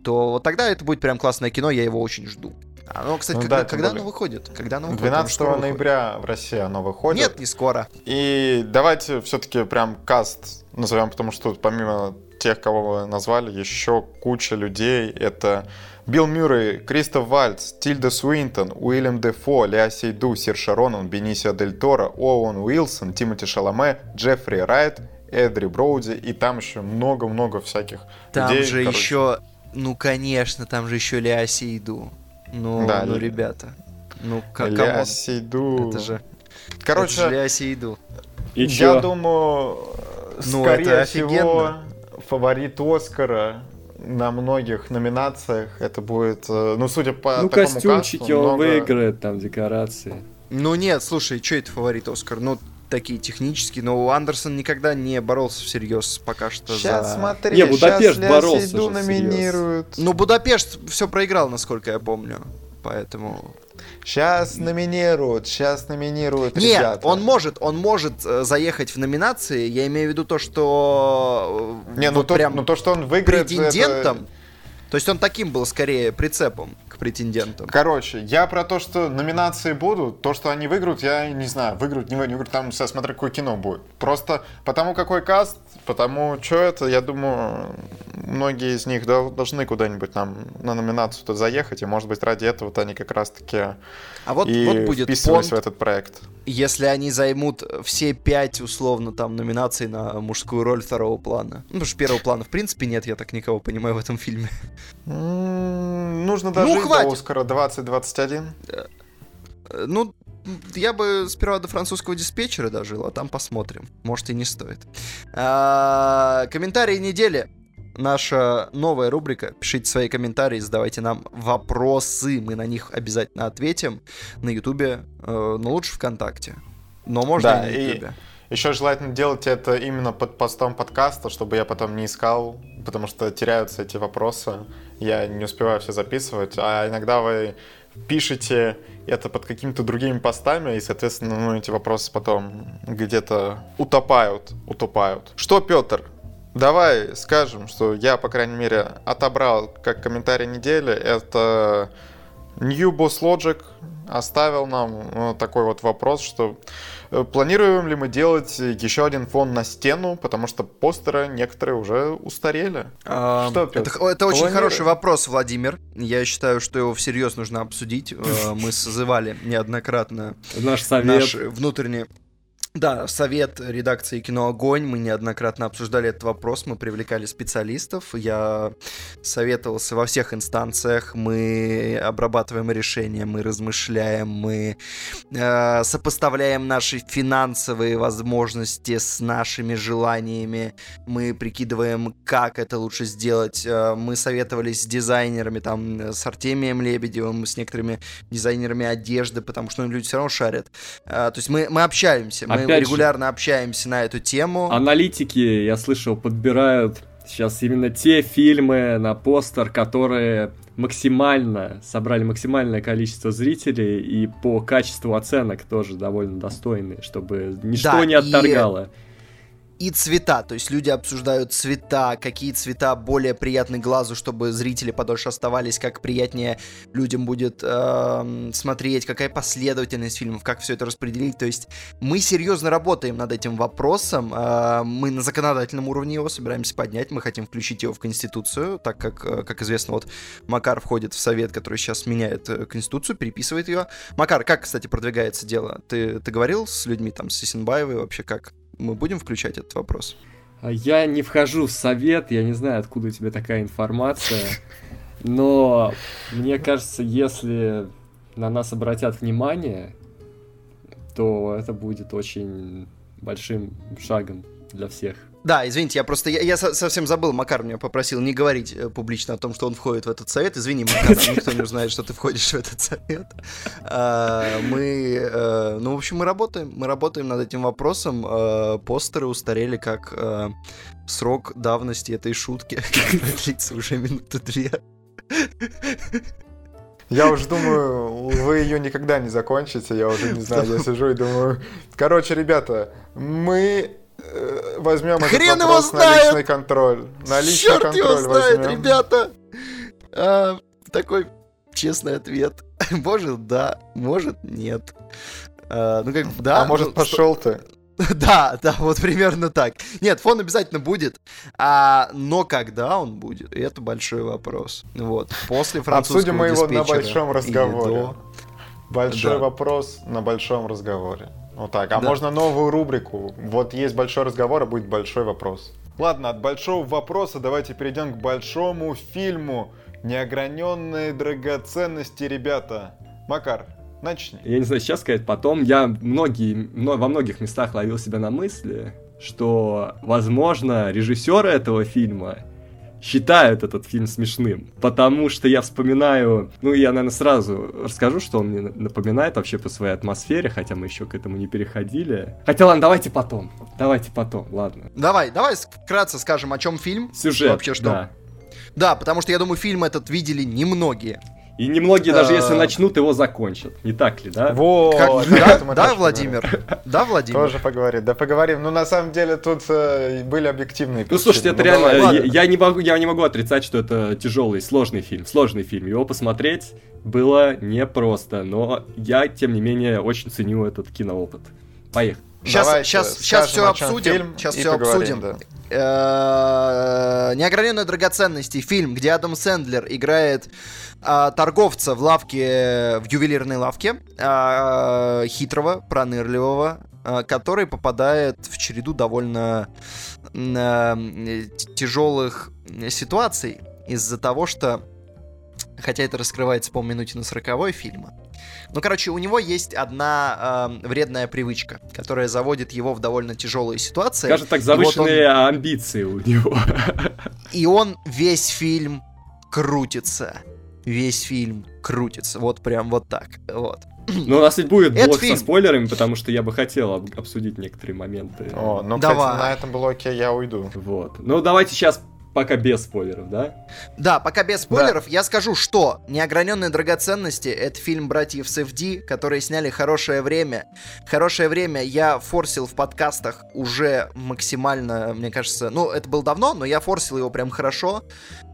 То вот тогда это будет прям классное кино, я его очень жду. А, ну, кстати, Ну когда, да, когда более. оно выходит? Когда оно выходит? Оно 12 скоро выходит. ноября в России оно выходит. Нет, не скоро. И давайте все-таки прям каст назовем, потому что тут помимо тех, кого вы назвали, еще куча людей. Это Билл Мюррей, Кристоф Вальц, Тильда Суинтон, Уильям Дефо, Леа Сейду, Сир Шаронан, Бенисио Дель Торо, Оуэн Уилсон, Тимоти Шаломе, Джеффри Райт, Эдри Броуди и там еще много-много всяких Там людей. же короче. еще, ну конечно, там же еще Ляси иду. Ну, Да, ну ребята. Ну, как Леа камон. Сейду. Это же, Короче, это же Ляси иду. И Я чё? думаю, Ну, скорее это всего, офигенно. фаворит Оскара на многих номинациях это будет, э, ну, судя по Ну, такому костюмчики касту, он много- выиграет, там декорации. Ну нет, слушай, что это фаворит Оскар? Ну, такие технические, но Андерсон никогда не боролся всерьез пока что Сейчас за... смотри, Не, Будапешт Ля боролся Сейду же всерьез. номинируют. Ну, Будапешт все проиграл, насколько я помню. Поэтому Сейчас номинируют, сейчас номинируют Нет, ребята. он может, он может э, заехать в номинации. Я имею в виду то, что э, Не, ну, вот то, прям ну то, что он выиграет... это- претендентом. То есть он таким был скорее прицепом к претендентам. Короче, я про то, что номинации будут, то, что они выиграют, я не знаю, выиграют, не выиграют, там со- смотря какое кино будет. Просто потому какой каст, потому что это, я думаю, многие из них дол- должны куда-нибудь нам на номинацию-то заехать, и может быть ради этого-то они как раз-таки А вот, и вот будет вписывались в понт, этот проект. если они займут все пять, условно, там, номинаций на мужскую роль второго плана. Ну, потому что первого плана, в принципе, нет, я так никого понимаю в этом фильме. М, Нужно дожить Ну. До Оскара 2021. Э, Ну, я бы сперва до французского диспетчера дожил, а там посмотрим. Может и не стоит. А, комментарии недели. Наша новая рубрика. Пишите свои комментарии, задавайте нам вопросы. Мы на них обязательно ответим. На Ютубе, э, но лучше ВКонтакте. Но можно Да, и на и- Ютубе. Еще желательно делать это именно под постом подкаста, чтобы я потом не искал, потому что теряются эти вопросы. Я не успеваю все записывать. А иногда вы пишете это под какими-то другими постами, и, соответственно, ну, эти вопросы потом где-то утопают, утопают. Что, Петр? Давай скажем, что я, по крайней мере, отобрал как комментарий недели. Это New Boss Logic оставил нам э, такой вот вопрос, что планируем ли мы делать еще один фон на стену, потому что постеры некоторые уже устарели. А, Что, это, это очень планируем? хороший вопрос, Владимир. Я считаю, что его всерьез нужно обсудить. Э, Мы созывали неоднократно Наш совет. наш внутренний... Да, совет редакции «Кино Огонь». Мы неоднократно обсуждали этот вопрос, мы привлекали специалистов. Я советовался во всех инстанциях. Мы обрабатываем решения, мы размышляем, мы э, сопоставляем наши финансовые возможности с нашими желаниями. Мы прикидываем, как это лучше сделать. Э, Мы советовались с дизайнерами, там, э, с Артемием Лебедевым, с некоторыми дизайнерами одежды, потому что ну, люди все равно шарят. А, то есть мы, мы общаемся, мы Опять же- регулярно общаемся на эту тему. Аналитики, я слышал, подбирают сейчас именно те фильмы на постер, которые максимально собрали максимальное количество зрителей и по качеству оценок тоже довольно достойные, чтобы ничто Да, не отторгало. И цвета, то есть люди обсуждают цвета, какие цвета более приятны глазу, чтобы зрители подольше оставались, как приятнее людям будет эм, смотреть, какая последовательность фильмов, как все это распределить. То есть мы серьезно работаем над этим вопросом, э, мы на законодательном уровне его собираемся поднять, мы хотим включить его в Конституцию, так как, э, как известно, вот Макар входит в совет, который сейчас меняет э, Конституцию, переписывает ее. Макар, как, кстати, продвигается дело? Ты, ты говорил с людьми там, с Исенбаевой вообще как? Мы будем включать этот вопрос? А Я не вхожу в совет, я не знаю, откуда у тебя такая информация, но мне кажется, если на нас обратят внимание, то это будет очень большим шагом для всех. Да, извините, я просто, я, я со- совсем забыл, Макар меня попросил не говорить э, публично о том, что он входит в этот совет. Извини, Макар, никто не узнает, что ты входишь в этот совет. А, Мы, э, ну, в общем, мы работаем, мы работаем над этим вопросом. Э, Постеры устарели как срок давности этой шутки, которая длится уже минуты две. Я уже думаю, вы ее никогда не закончите, я уже не знаю, я сижу и думаю... Короче, ребята, мы э, возьмем этот Хрен его вопрос на знает! личный контроль. На личный Черт его контроль знает, возьмем. ребята! А, такой честный ответ. Может, да, может, нет. А, ну, как да. а может, ну, пошел ты? Да, да, вот примерно так. Нет, фон обязательно будет, а, но когда он будет, это большой вопрос. Вот, после французского Обсудим мы его на большом разговоре. до. Большой Да. вопрос на большом разговоре. Вот так. А Да. можно новую рубрику. Вот есть большой разговор, а будет большой вопрос. Ладно, от большого вопроса давайте перейдем к большому фильму. Неограненные драгоценности, ребята. Макар, начни. Я не знаю, сейчас сказать, потом я многие, мно- во многих местах ловил себя на мысли, что, возможно, режиссеры этого фильма считают этот фильм смешным, потому что я вспоминаю, ну, я, наверное, сразу расскажу, что он мне на- напоминает вообще по своей атмосфере, хотя мы еще к этому не переходили. Хотя, ладно, давайте потом, давайте потом, ладно. Давай, давай вкратце скажем, о чем фильм. Сюжет, Вообще что? да. Да, потому что я думаю, фильм этот видели немногие. И немногие, даже если начнут, его закончат. Не так ли, да? Вот. Как, да, да Владимир? Да, Владимир? Тоже поговорим. Да, поговорим. Ну, на самом деле, тут э, были объективные причины. Ну, слушайте, это ну, реально... Я, я, не могу, я не могу отрицать, что это тяжелый, сложный фильм. Сложный фильм. Его посмотреть было непросто. Но я, тем не менее, очень ценю этот киноопыт. Поехали. Сейчас, Давайте сейчас, сейчас все обсудим. Сейчас все обсудим. Да. Э, Неограненные драгоценности. Фильм, где Адам Сэндлер играет а, торговца в лавке, в ювелирной лавке, а, хитрого, пронырливого, а, который попадает в череду довольно тяжелых ситуаций из-за того, что хотя это раскрывается по минуте на сороковой фильма. Ну, короче, у него есть одна э, вредная привычка, которая заводит его в довольно тяжелые ситуации. Скажем так, завышенные вот он... амбиции у него. И он весь фильм крутится. Весь фильм крутится. Вот прям вот так. Вот. Ну, у нас ведь будет блок фильм... со спойлерами, потому что я бы хотел обсудить некоторые моменты. О, ну, Давай. кстати, на этом было окей, я уйду. Вот. Ну, давайте сейчас Пока без спойлеров, да? Да, пока без спойлеров. Да. Я скажу, что «Неограненные драгоценности» — это фильм братьев Севди, которые сняли «Хорошее время». «Хорошее время» я форсил в подкастах уже максимально, мне кажется... Ну, это было давно, но я форсил его прям хорошо,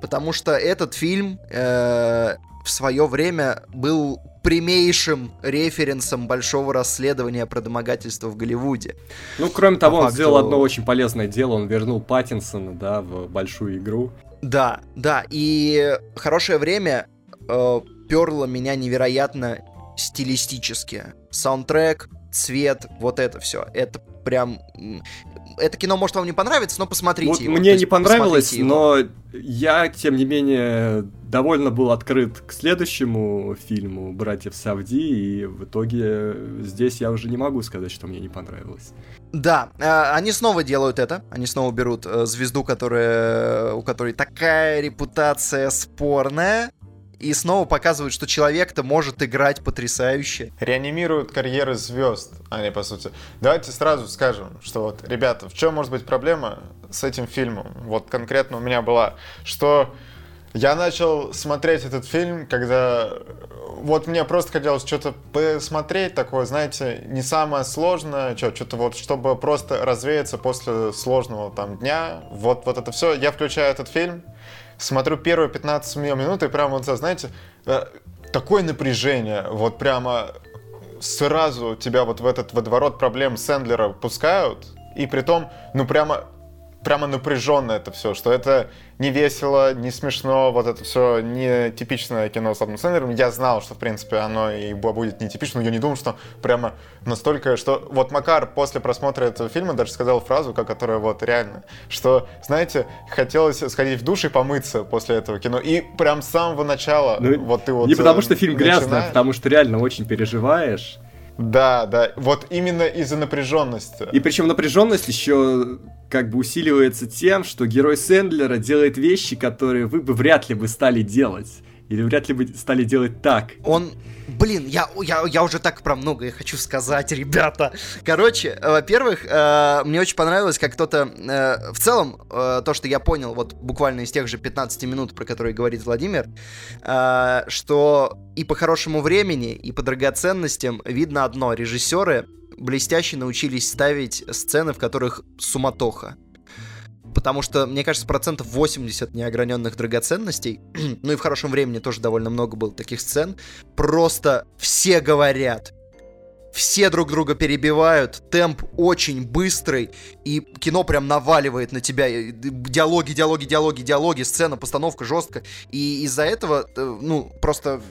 потому что этот фильм э, в свое время был прямейшим референсом большого расследования про домогательство в Голливуде. Ну, кроме того, По он факту... сделал одно очень полезное дело, он вернул Паттинсона, да, в большую игру. Да, да, и хорошее время э, перло меня невероятно стилистически. Саундтрек, цвет, вот это все. Это прям это кино может вам не понравиться, но посмотрите вот его. Мне не понравилось, но я, тем не менее, довольно был открыт к следующему фильму «Братьев Савди», и в итоге здесь я уже не могу сказать, что мне не понравилось. Да, э, они снова делают это. Они снова берут э, звезду, которая, у которой такая репутация спорная, и снова показывают, что человек-то может играть потрясающе. Реанимируют карьеры звезд, они по сути. Давайте сразу скажем, что вот, ребята, в чем может быть проблема с этим фильмом? Вот конкретно у меня была, что я начал смотреть этот фильм, когда вот мне просто хотелось что-то посмотреть такое, знаете, не самое сложное, что-то вот, чтобы просто развеяться после сложного там дня. Вот, вот это все. Я включаю этот фильм, смотрю первые 15 минут, и прямо вот, знаете, э, такое напряжение, вот прямо сразу тебя вот в этот водоворот проблем Сэндлера пускают, и при том, ну прямо прямо напряженно это все, что это не весело, не смешно, вот это все не типичное кино с Адамом Сэндлером. Я знал, что, в принципе, оно и будет не типично, но я не думал, что прямо настолько, что... Вот Макар после просмотра этого фильма даже сказал фразу, которая вот реально, что, знаете, хотелось сходить в душ и помыться после этого кино. И прям с самого начала ну, вот ты вот... Не потому что фильм начинаешь... грязный, а потому что реально очень переживаешь. Да, да, вот именно из-за напряженности. И причем напряженность еще как бы усиливается тем, что герой Сэндлера делает вещи, которые вы бы вряд ли бы стали делать. Или вряд ли бы стали делать так. Он Блин, я, я, я уже так про многое хочу сказать, ребята. Короче, э, во-первых, э, мне очень понравилось, как кто-то... Э, в целом, э, то, что я понял, вот буквально из тех же 15 минут, про которые говорит Владимир, э, что и по хорошему времени, и по драгоценностям видно одно. Режиссеры блестяще научились ставить сцены, в которых суматоха. Потому что, мне кажется, процентов 80 неограненных драгоценностей, ну и в хорошем времени тоже довольно много было таких сцен, просто все говорят, все друг друга перебивают, темп очень быстрый, и кино прям наваливает на тебя. Диалоги, диалоги, диалоги, диалоги, сцена, постановка жестко. И из-за этого, э, ну, просто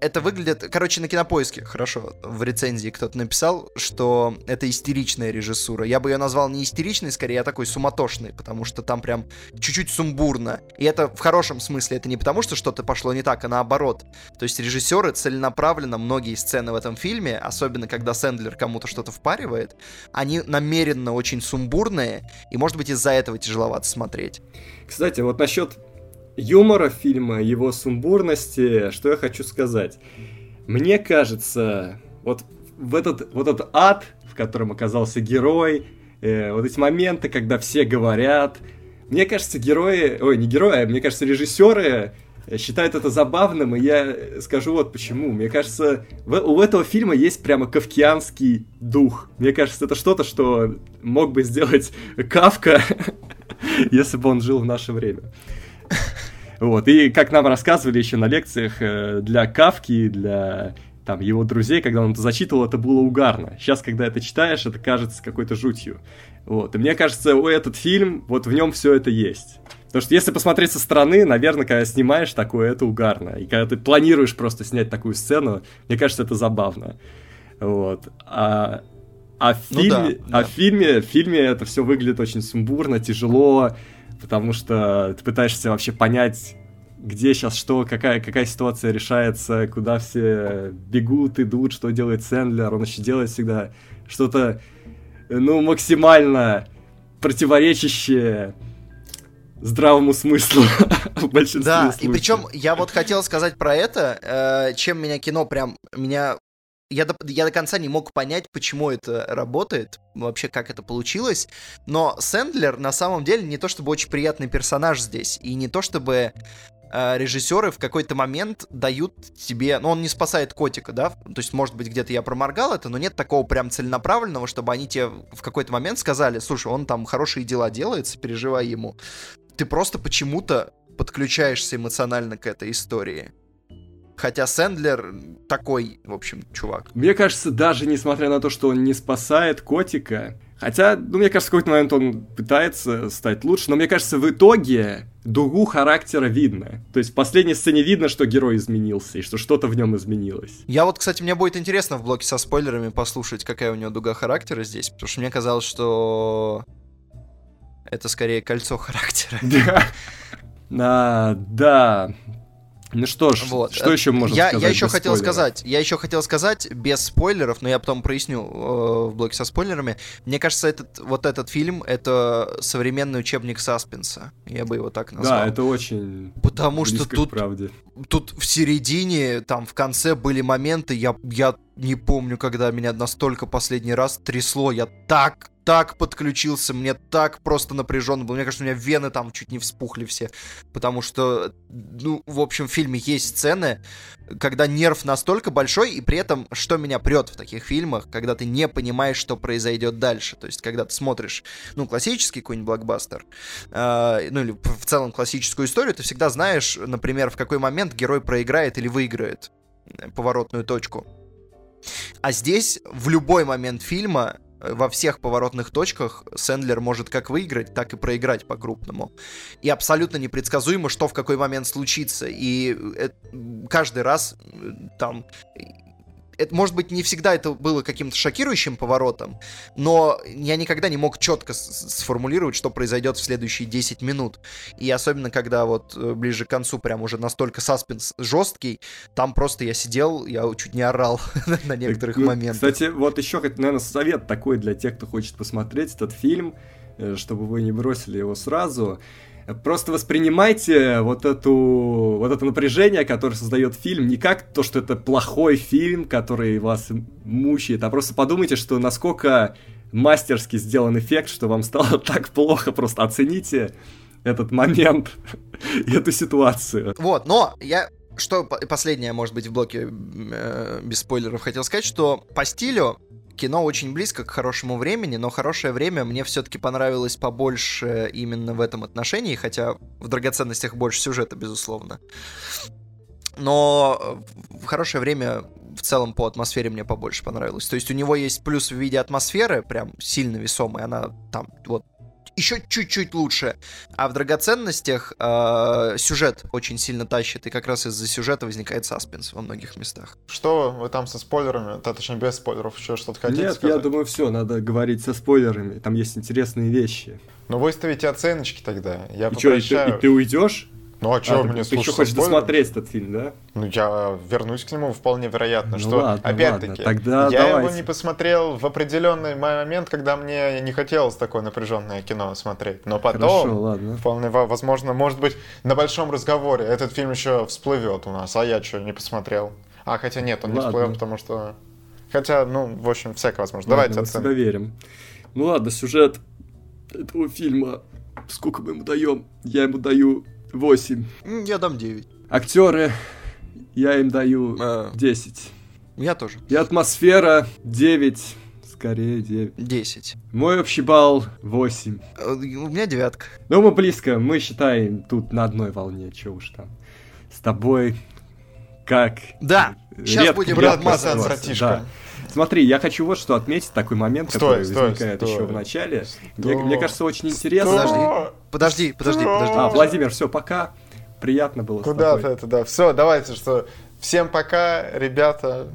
это выглядит... Короче, на кинопоиске, хорошо, в рецензии кто-то написал, что это истеричная режиссура. Я бы ее назвал не истеричной, скорее, а такой суматошной, потому что там прям чуть-чуть сумбурно. И это в хорошем смысле, это не потому, что что-то пошло не так, а наоборот. То есть режиссеры целенаправленно, многие сцены в этом фильме, особенно когда Сэндлер кому-то что-то впаривает, они намеренно очень сумбурные, и, может быть, из-за этого тяжеловато смотреть. Кстати, вот насчет юмора фильма, его сумбурности, что я хочу сказать. Мне кажется, вот в этот, вот этот ад, в котором оказался герой, э, вот эти моменты, когда все говорят, мне кажется, герои, ой, не герои, а мне кажется, режиссеры считают это забавным, и я скажу вот почему. Мне кажется, в, у этого фильма есть прямо кавкианский дух. Мне кажется, это что-то, что мог бы сделать Кавка, если бы он жил в наше время. Вот, и как нам рассказывали еще на лекциях, э, для Кавки, для там его друзей, когда он это зачитывал, это было угарно. Сейчас, когда это читаешь, это кажется какой-то жутью. Вот, и мне кажется, у этот фильм, вот в нем все это есть. Потому что если посмотреть со стороны, наверное, когда снимаешь такое, это угарно. И когда ты планируешь просто снять такую сцену, мне кажется, это забавно. Вот. А, а, в, ну фильме, да, а да. в фильме, в фильме это все выглядит очень сумбурно, тяжело, потому что ты пытаешься вообще понять, где сейчас что, какая, какая ситуация решается, куда все бегут, идут, что делает Сэндлер, он еще делает всегда что-то, ну, максимально противоречащее здравому смыслу в большинстве Да, случаев. и причем я вот хотел сказать про это, э, чем меня кино прям, меня я до, я до конца не мог понять, почему это работает, вообще как это получилось. Но Сэндлер на самом деле не то чтобы очень приятный персонаж здесь, и не то чтобы э, режиссеры в какой-то момент дают тебе, ну он не спасает котика, да, то есть может быть где-то я проморгал это, но нет такого прям целенаправленного, чтобы они тебе в какой-то момент сказали, слушай, он там хорошие дела делает, переживай ему. Ты просто почему-то подключаешься эмоционально к этой истории. Хотя Сэндлер такой, в общем, чувак. Мне кажется, даже несмотря на то, что он не спасает котика, хотя, ну, мне кажется, в какой-то момент он пытается стать лучше, но мне кажется, в итоге дугу характера видно. То есть в последней сцене видно, что герой изменился, и что что-то в нем изменилось. Я вот, кстати, мне будет интересно в блоке со спойлерами послушать, какая у него дуга характера здесь, потому что мне казалось, что это скорее кольцо характера. Да, да, ну что ж, вот. что еще можно я, сказать? Я еще хотел спойлеров? сказать, я еще хотел сказать без спойлеров, но я потом проясню э, в блоке со спойлерами. Мне кажется, этот вот этот фильм это современный учебник саспенса. Я бы его так назвал. Да, это очень. Потому что тут, правде. тут в середине, там в конце были моменты, я я не помню, когда меня настолько последний раз трясло. Я так так подключился, мне так просто напряженно было. Мне кажется, у меня вены там чуть не вспухли все. Потому что, ну, в общем, в фильме есть сцены, когда нерв настолько большой, и при этом, что меня прет в таких фильмах, когда ты не понимаешь, что произойдет дальше. То есть, когда ты смотришь, ну, классический какой-нибудь блокбастер, э, ну, или в целом классическую историю, ты всегда знаешь, например, в какой момент герой проиграет или выиграет поворотную точку. А здесь в любой момент фильма во всех поворотных точках Сэндлер может как выиграть, так и проиграть по-крупному. И абсолютно непредсказуемо, что в какой момент случится. И это, каждый раз э, там это, может быть, не всегда это было каким-то шокирующим поворотом, но я никогда не мог четко сформулировать, что произойдет в следующие 10 минут. И особенно, когда вот э, ближе к концу прям уже настолько саспенс жесткий, там просто я сидел, я чуть не орал на некоторых ну, моментах. Кстати, вот еще, наверное, совет такой для тех, кто хочет посмотреть этот фильм, э, чтобы вы не бросили его сразу. Просто воспринимайте вот эту вот это напряжение, которое создает фильм, не как то, что это плохой фильм, который вас мучает, а просто подумайте, что насколько мастерски сделан эффект, что вам стало так плохо. Просто оцените этот момент и эту ситуацию. Вот, но я что последнее, может быть, в блоке э, без спойлеров хотел сказать, что по стилю кино очень близко к хорошему времени, но хорошее время мне все-таки понравилось побольше именно в этом отношении, хотя в драгоценностях больше сюжета, безусловно. Но в хорошее время в целом по атмосфере мне побольше понравилось. То есть у него есть плюс в виде атмосферы, прям сильно весомый, она там вот еще чуть-чуть лучше. А в драгоценностях э, сюжет очень сильно тащит, и как раз из-за сюжета возникает саспенс во многих местах. Что вы там со спойлерами, да, точнее без спойлеров, еще что-то хотите Нет, сказать? я думаю, все, надо говорить со спойлерами, там есть интересные вещи. Ну выставите оценочки тогда, я и попрощаю. Что, и, ты, и ты уйдешь? Ну а что, а, мне Ты еще хочешь досмотреть этот фильм, да? Ну я вернусь к нему вполне вероятно, ну, что ладно, опять-таки Тогда я давайте. его не посмотрел в определенный момент, когда мне не хотелось такое напряженное кино смотреть. Но потом, Хорошо, ладно. вполне возможно, может быть, на большом разговоре этот фильм еще всплывет у нас, а я что, не посмотрел? А, хотя нет, он ладно. не всплывет, потому что... Хотя, ну, в общем, всякое возможно. Ладно, Давайте оценим. Мы верим. Ну ладно, сюжет этого фильма, сколько мы ему даем? Я ему даю 8. Я дам 9. Актеры, я им даю Э, 10. Я тоже. И атмосфера 9, скорее 9. 10. Мой общий балл 8. Э, У меня девятка. Ну, мы близко, мы считаем тут на одной волне, чё уж там. С тобой как... Да, сейчас редко будем брат размазываться. да. Смотри, я хочу вот что отметить, такой момент, Стой, который стой, возникает стой. еще в начале. Стой. Мне, мне кажется, очень интересно. Подожди. Подожди, подожди, подожди. А, Владимир, все, пока. Приятно было с Куда тобой. ты это, да. Все, давайте, что... Всем пока, ребята.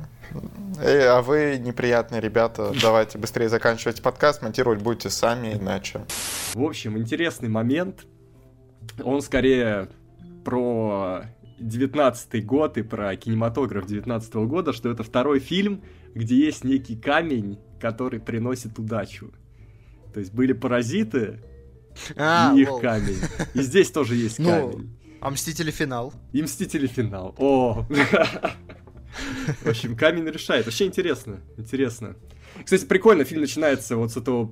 Эй, а вы неприятные ребята. Давайте быстрее заканчивайте подкаст. Монтировать будете сами, иначе. В общем, интересный момент. Он скорее про 19 год и про кинематограф 19 года, что это второй фильм, где есть некий камень, который приносит удачу. То есть были паразиты А, и их лол. камень. И здесь тоже есть Ну. камень. А Мстители финал. И Мстители финал. О! В общем, камень решает. Вообще интересно. Интересно. Кстати, прикольно, фильм начинается вот с этого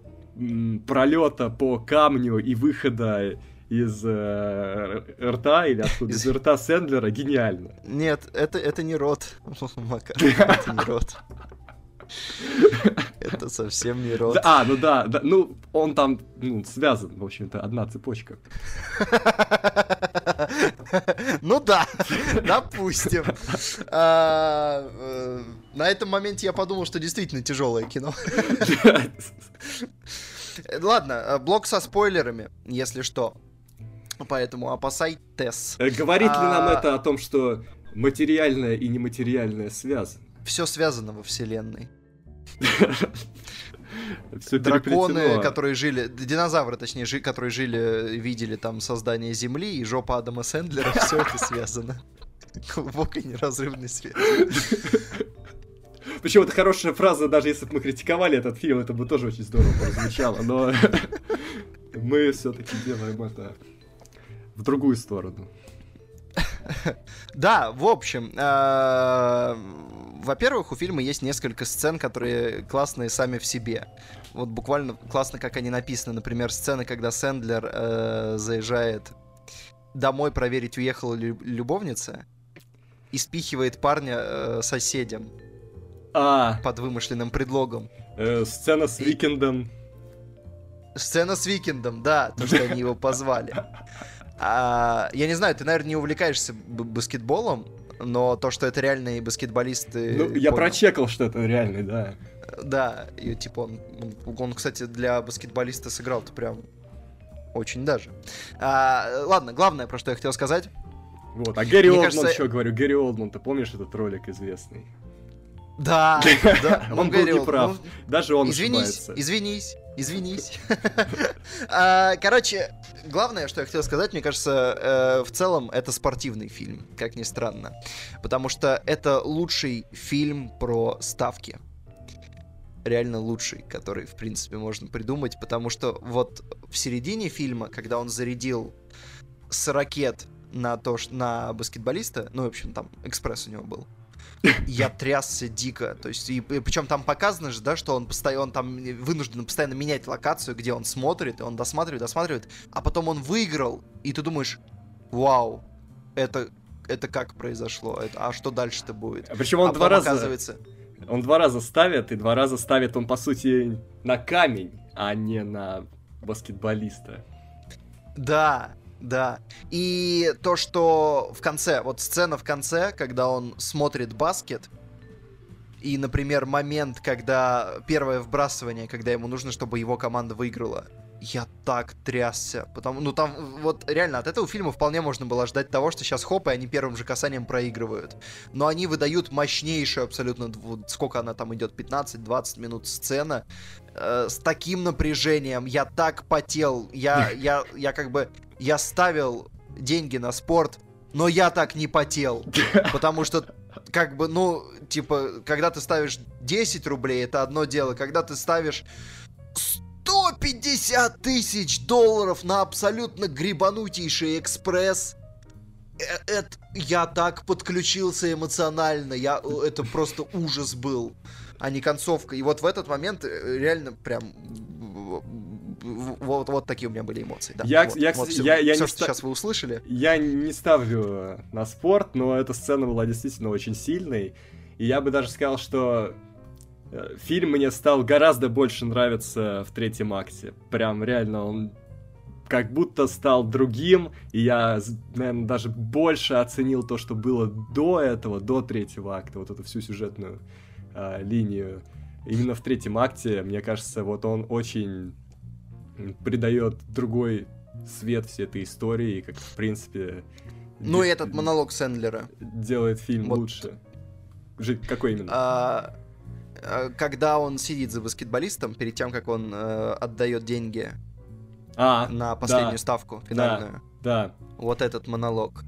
пролета по камню и выхода из э, рта или откуда? Из Из- рта Сэндлера. Гениально. Нет, это, это не рот, Макар. Это не рот. Это совсем не рот. А, ну да, да, ну он там ну, связан, в общем-то, одна цепочка. Ну да, допустим. А, э, На этом моменте я подумал, что действительно тяжелое кино. Ладно, э, блок со спойлерами, если что. Поэтому опасайтесь. Э, Говорит ли нам А. это о том, что материальное и нематериальное связано? Все связано во вселенной. Все Драконы, которые жили, динозавры, точнее, жи- которые жили, видели там создание Земли и жопа Адама Сэндлера, все это связано. Глубокой неразрывной связь. Причем это хорошая фраза, даже если бы мы критиковали этот фильм, это бы тоже очень здорово прозвучало, но мы все-таки делаем это в другую сторону. Да, в общем, э, во-первых, у фильма есть несколько сцен, которые классные сами в себе. Вот буквально классно, как они написаны. Например, сцена, когда Сэндлер э, заезжает домой проверить, уехала ли любовница, и спихивает парня э, соседям А, под вымышленным предлогом. э, сцена с Викендом. Сцена с Викендом, да, то, что они его позвали. А, я не знаю, ты, наверное, не увлекаешься баскетболом, но то, что это реальные баскетболисты... Ну, я понял. прочекал, что это реальный, да. Да, и типа он, он, он, кстати, для баскетболиста сыграл-то прям очень даже. А, ладно, главное, про что я хотел сказать. Вот. А Гэри Мне Олдман, кажется- что говорю, Гэри Олдман, ты помнишь этот ролик известный? Да, да. Он был неправ. ну, Даже он Извинись, извинись, извинись. А, Короче, главное, что я хотел сказать, мне кажется, э, в целом это спортивный фильм, как ни странно. Потому что это лучший фильм про ставки. Реально лучший, который, в принципе, можно придумать, потому что вот в середине фильма, когда он зарядил с ракет на то, на баскетболиста, ну, в общем, там экспресс у него был, я трясся дико. То есть, и, причем там показано же, да, что он постоянно он там вынужден постоянно менять локацию, где он смотрит, и он досматривает, досматривает, а потом он выиграл, и ты думаешь, вау, это, это как произошло? Это, а что дальше-то будет? Причем он а два раза... оказывается... Он два раза ставит, и два раза ставит он, по сути, на камень, а не на баскетболиста. Да, да. И то, что в конце, вот сцена в конце, когда он смотрит баскет, и, например, момент, когда первое вбрасывание, когда ему нужно, чтобы его команда выиграла, я так трясся. Потому, ну там вот реально от этого фильма вполне можно было ждать того, что сейчас хоп, и они первым же касанием проигрывают. Но они выдают мощнейшую абсолютно, вот сколько она там идет, 15-20 минут сцена, э, с таким напряжением. Я так потел, я, я, я как бы, я ставил деньги на спорт, но я так не потел. Потому что как бы, ну, типа, когда ты ставишь 10 рублей, это одно дело. Когда ты ставишь 150 тысяч долларов на абсолютно грибанутейший экспресс, э- это, я так подключился эмоционально, я, э, это просто ужас был, а не концовка. И вот в этот момент э, реально прям вот, вот такие у меня были эмоции. Да. Я, вот, я, вот все, я- я все, не что ста- сейчас вы услышали. Я не ставлю на спорт, но эта сцена была действительно очень сильной. И я бы даже сказал, что э, фильм мне стал гораздо больше нравиться в третьем акте. Прям реально он как будто стал другим, и я, наверное, даже больше оценил то, что было до этого, до третьего акта, вот эту всю сюжетную а, линию. Именно в третьем акте, мне кажется, вот он очень придает другой свет всей этой истории, как, в принципе... Ну и этот монолог Сэндлера. делает фильм Вот. лучше. Какой именно? А, а, когда он сидит за баскетболистом, перед тем, как он э, отдает деньги А, на последнюю да, ставку финальную. да. Вот этот монолог.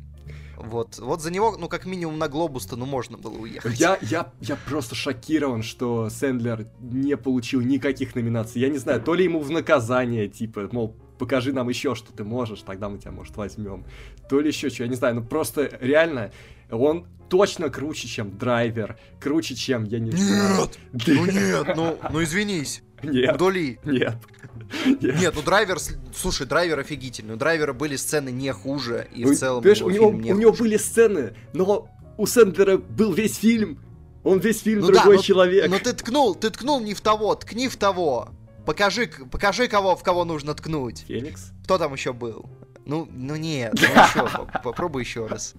Вот, вот за него, ну, как минимум на глобус-то, ну, можно было уехать. Я, я, я просто шокирован, что Сэндлер не получил никаких номинаций. Я не знаю, то ли ему в наказание, типа, мол, покажи нам еще, что ты можешь, тогда мы тебя, может, возьмем. То ли еще что, я не знаю, ну просто реально, он точно круче, чем драйвер, круче, чем, я не знаю. Нет! Ну нет, ну, ну извинись. Нет, Вдоли. нет. Нет. Нет, ну драйвер, слушай, драйвер офигительный. У драйвера были сцены не хуже, и Ну, в целом понимаешь, у него, фильм не у него были сцены, но у Сэндлера был весь фильм. Он весь фильм Ну да, другой но- человек. Но ты ткнул, ты ткнул не в того, ткни в того. Покажи, покажи кого, в кого нужно ткнуть. Феникс. Кто там еще был? Ну, ну нет, ну еще, по- попробуй еще раз.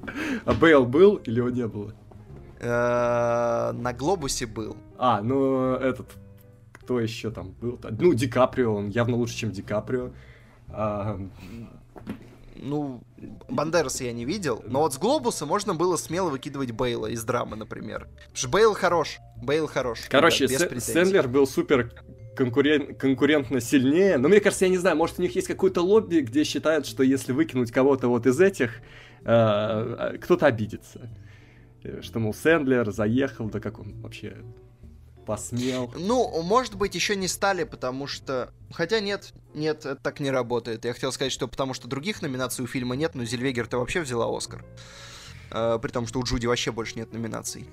А Бейл был или его не было? Э, На глобусе был. А, ну этот, кто еще там был? Ну, Ди Каприо, он явно лучше, чем Ди Каприо. А, Ну, Бандераса я не видел, но вот с глобуса можно было смело выкидывать Бейла из драмы, например. Потому что Бейл хорош, Бейл хорош. короче, да, Сэ-. Сэндлер был супер конкурен- конкурентно сильнее. Но мне кажется, я не знаю, может у них есть какое-то лобби, где считают, что если выкинуть кого-то вот из этих, э, кто-то обидится. Э, Что, мол, Сэндлер заехал, да как он вообще посмел. Ну, может быть, еще не стали, потому что... Хотя нет, нет, это так не работает. Я хотел сказать, что потому что других номинаций у фильма нет, но Зельвегер-то вообще взяла Оскар. Э, при том, что у Джуди вообще больше нет номинаций.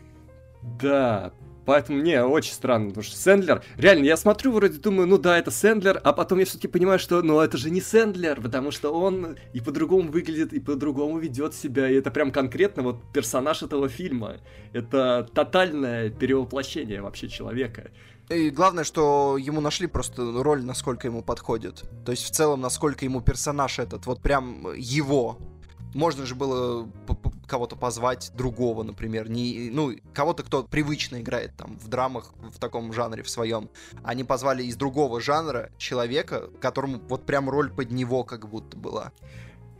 Да, поэтому не, очень странно, потому что Сэндлер, реально, я смотрю, вроде думаю, ну да, это Сэндлер, а потом я все-таки понимаю, что, ну это же не Сэндлер, потому что он и по-другому выглядит, и по-другому ведет себя, и это прям конкретно вот персонаж этого фильма. Это тотальное перевоплощение вообще человека. И главное, что ему нашли просто роль, насколько ему подходит. То есть, в целом, насколько ему персонаж этот, вот прям его. Можно же было кого-то позвать, другого, например, не, ну, кого-то, кто привычно играет там в драмах в таком жанре в своем. Они позвали из другого жанра человека, которому вот прям роль под него как будто была.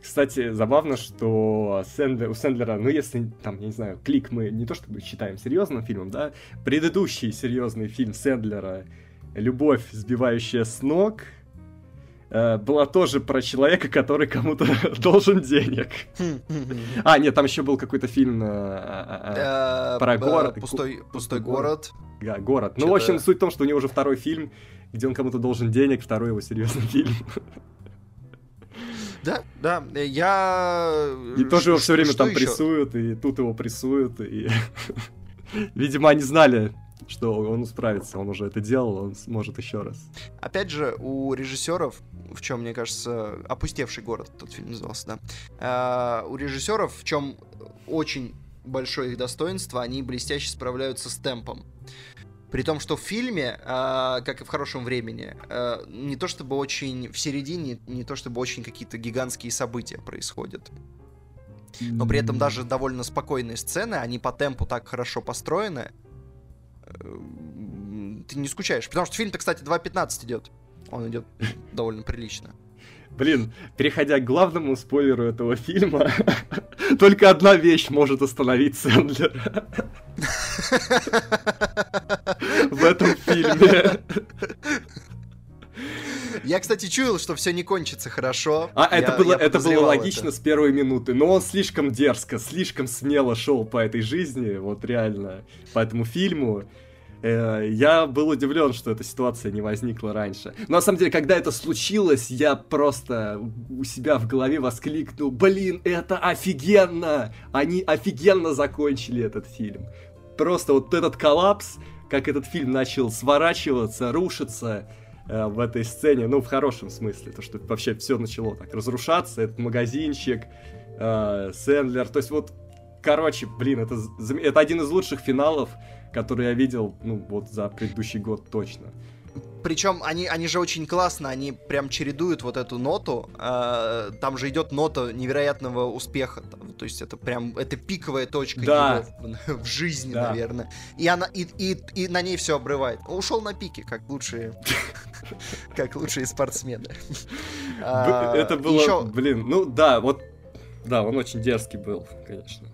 Кстати, забавно, что Сэндлер, у Сэндлера, ну если, там, я не знаю, клик мы не то чтобы считаем серьезным фильмом, да, предыдущий серьезный фильм Сэндлера «Любовь, сбивающая с ног», была тоже про человека, который кому-то должен денег. А, нет, там еще был какой-то фильм э, э, Э, Про э, город. Пустой, город. э, э, город. Ну, в общем, суть в том, что у него уже второй фильм, где он кому-то должен денег, второй его серьезный фильм. Да, да, э, я... И тоже его все время там прессуют, и тут его прессуют, и... Видимо, они знали, что он справится, он уже это делал, он сможет еще раз. Опять же, у режиссеров, в чем, мне кажется, опустевший город тот фильм назывался, да. а, у режиссеров, в чем очень большое их достоинство, они блестяще справляются с темпом. При том, что в фильме, а, как и в хорошем времени, а, не то чтобы очень в середине, не то чтобы очень какие-то гигантские события происходят. Но при этом даже довольно спокойные сцены, они по темпу так хорошо построены. Ты не скучаешь. Потому что фильм-то, кстати, 2.15 идет. Он идет довольно прилично. Блин, переходя к главному спойлеру этого фильма, только одна вещь может остановить Сэндлера. В этом фильме. Я, кстати, чуял, что все не кончится хорошо. А Я- это было, я это было логично с первой минуты, но он слишком дерзко, слишком смело шел по этой жизни, вот реально, по этому фильму. Э, Я был удивлен, что эта ситуация не возникла раньше. Но на самом деле, когда это случилось, я просто у себя в голове воскликнул, блин, это офигенно! Они офигенно закончили этот фильм. Просто вот этот коллапс, как этот фильм начал сворачиваться, рушиться, э, в этой сцене, ну, в хорошем смысле, то, что вообще все начало так разрушаться, этот магазинчик, э, Сэндлер, то есть вот, короче, блин, это, это один из лучших финалов, который я видел, ну, вот за предыдущий год точно. Причем они, они же очень классно, они прям чередуют вот эту ноту. Э, там же идет нота невероятного успеха. Там, то есть это прям это пиковая точка да. его в, в жизни, да. наверное. И она и, и, и на ней все обрывает. Ушел на пике, как лучшие, как лучшие спортсмены. А, это было, блин, ну да, вот, да, он очень дерзкий был, конечно.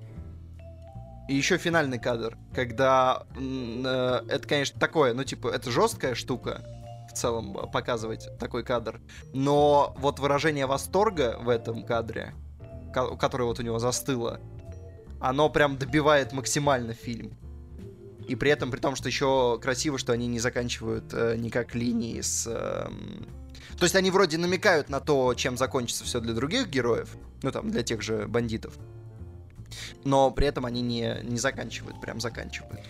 И еще финальный кадр, когда э, это, конечно, такое, ну, типа, это жесткая штука, в целом э, показывать такой кадр. Но вот выражение восторга в этом кадре, которое вот у него застыло, оно прям добивает максимально фильм. И при этом, при том, что еще красиво, что они не заканчивают э, никак линии с... Э, то есть они вроде намекают на то, чем закончится все для других героев, ну там, для тех же бандитов но при этом они не, не заканчивают, прям заканчивают.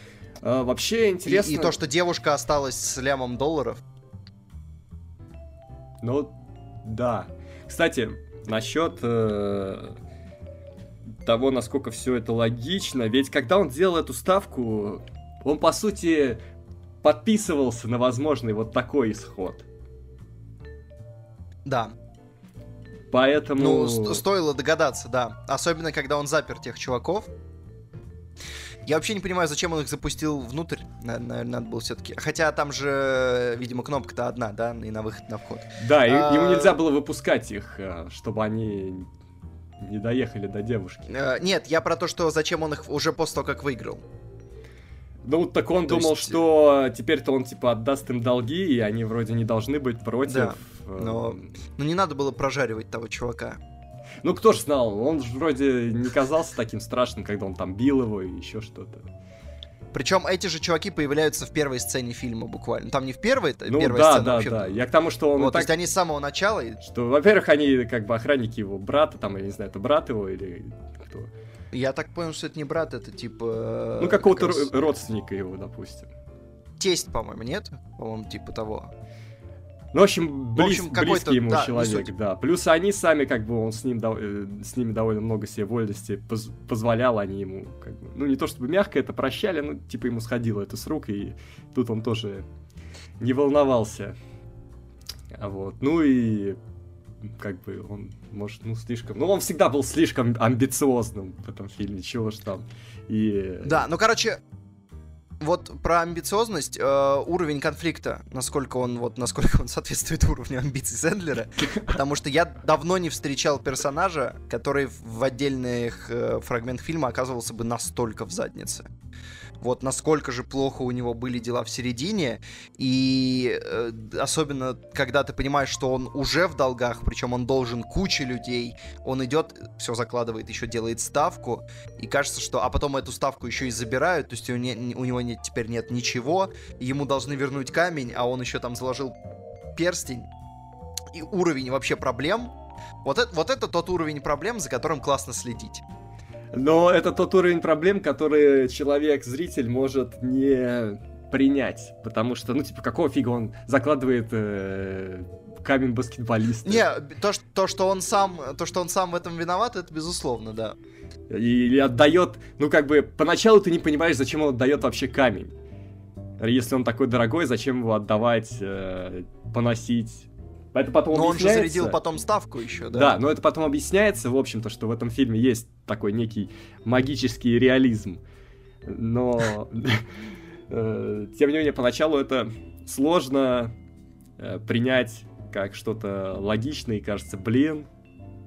А, вообще интересно... И, и то, что девушка осталась с лямом долларов. Ну, да. Кстати, насчет э, того, насколько все это логично, ведь когда он делал эту ставку, он, по сути, подписывался на возможный вот такой исход. Да. Поэтому... Ну, стоило догадаться, да. Особенно, когда он запер тех чуваков. Я вообще не понимаю, зачем он их запустил внутрь. Наверное, надо было все-таки. Хотя там же, видимо, кнопка-то одна, да, и на выход, на вход. Да, а... ему нельзя было выпускать их, э, чтобы они не доехали до девушки. Э, нет, я про то, что зачем он их уже после того, как выиграл. Ну, так он То думал, есть... что теперь-то он, типа, отдаст им долги, и они вроде не должны быть против. Да, но... но не надо было прожаривать того чувака. Ну, кто ж знал, он же вроде не казался таким страшным, когда он там бил его и еще что-то. Причем эти же чуваки появляются в первой сцене фильма буквально. Там не в первой, ну, первая да, сцена да, вообще. да. Я к тому, что он. Вот, так... То есть они с самого начала. Что, во-первых, они как бы охранники его брата, там, я не знаю, это брат его или кто. Я так понял, что это не брат, это типа... Ну, какого-то раз... родственника его, допустим. Тесть, по-моему, нет? По-моему, типа того. Ну, в общем, близ, в общем близкий ему да, человек, да. Плюс они сами, как бы, он с, ним, э, с ними довольно много себе вольности поз, позволял, они ему, как бы, ну, не то чтобы мягко это прощали, но, типа, ему сходило это с рук, и тут он тоже не волновался. Вот, ну и как бы он, может, ну, слишком... Ну, он всегда был слишком амбициозным в этом фильме, чего ж там. И... Да, ну, короче, вот про амбициозность, э, уровень конфликта, насколько он вот, насколько он соответствует уровню амбиций Сэндлера, потому что я давно не встречал персонажа, который в отдельных э, фрагментах фильма оказывался бы настолько в заднице вот насколько же плохо у него были дела в середине, и э, особенно когда ты понимаешь, что он уже в долгах, причем он должен куче людей, он идет, все закладывает, еще делает ставку, и кажется, что, а потом эту ставку еще и забирают, то есть у, не, у него нет, теперь нет ничего, ему должны вернуть камень, а он еще там заложил перстень, и уровень вообще проблем, вот это, вот это тот уровень проблем, за которым классно следить. Но это тот уровень проблем, который человек-зритель может не принять. Потому что, ну, типа, какого фига он закладывает э, камень баскетболиста? Не, то, что, то, что он сам, то, что он сам в этом виноват, это безусловно, да. И, и отдает, ну, как бы, поначалу ты не понимаешь, зачем он отдает вообще камень. Если он такой дорогой, зачем его отдавать, э, поносить? Это потом но он же зарядил потом ставку еще, да? Да, но это потом объясняется, в общем-то, что в этом фильме есть такой некий магический реализм. Но, э, тем не менее, поначалу это сложно э, принять как что-то логичное и кажется, блин,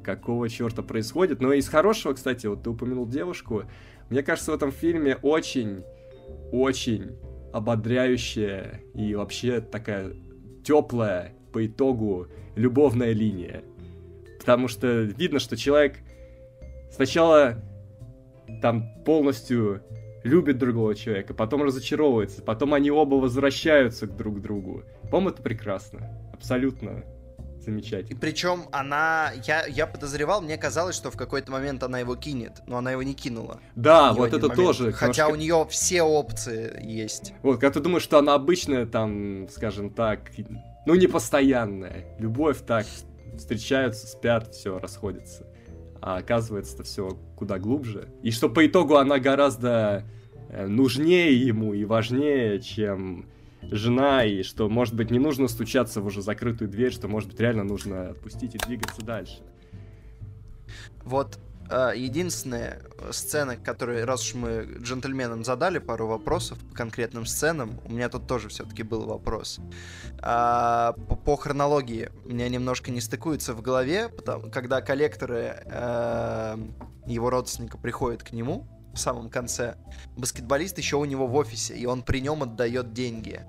какого черта происходит. Но из хорошего, кстати, вот ты упомянул девушку, мне кажется, в этом фильме очень, очень ободряющая и вообще такая теплая по итогу любовная линия. Потому что видно, что человек сначала там полностью любит другого человека, потом разочаровывается, потом они оба возвращаются к друг другу. По-моему, это прекрасно. Абсолютно замечательно. И причем она, я, я подозревал, мне казалось, что в какой-то момент она его кинет, но она его не кинула. Да, вот это момент. тоже. Хотя у нее все опции есть. Вот, когда ты думаешь, что она обычная, там, скажем так, ну, не постоянная. Любовь так, встречаются, спят, все, расходятся. А оказывается, это все куда глубже. И что по итогу она гораздо э, нужнее ему и важнее, чем жена, и что, может быть, не нужно стучаться в уже закрытую дверь, что, может быть, реально нужно отпустить и двигаться дальше. Вот единственная сцена, которая, раз уж мы джентльменам задали пару вопросов по конкретным сценам, у меня тут тоже все-таки был вопрос. А, по, по хронологии у меня немножко не стыкуется в голове, потому, когда коллекторы э, его родственника приходят к нему, в самом конце, баскетболист еще у него в офисе, и он при нем отдает деньги.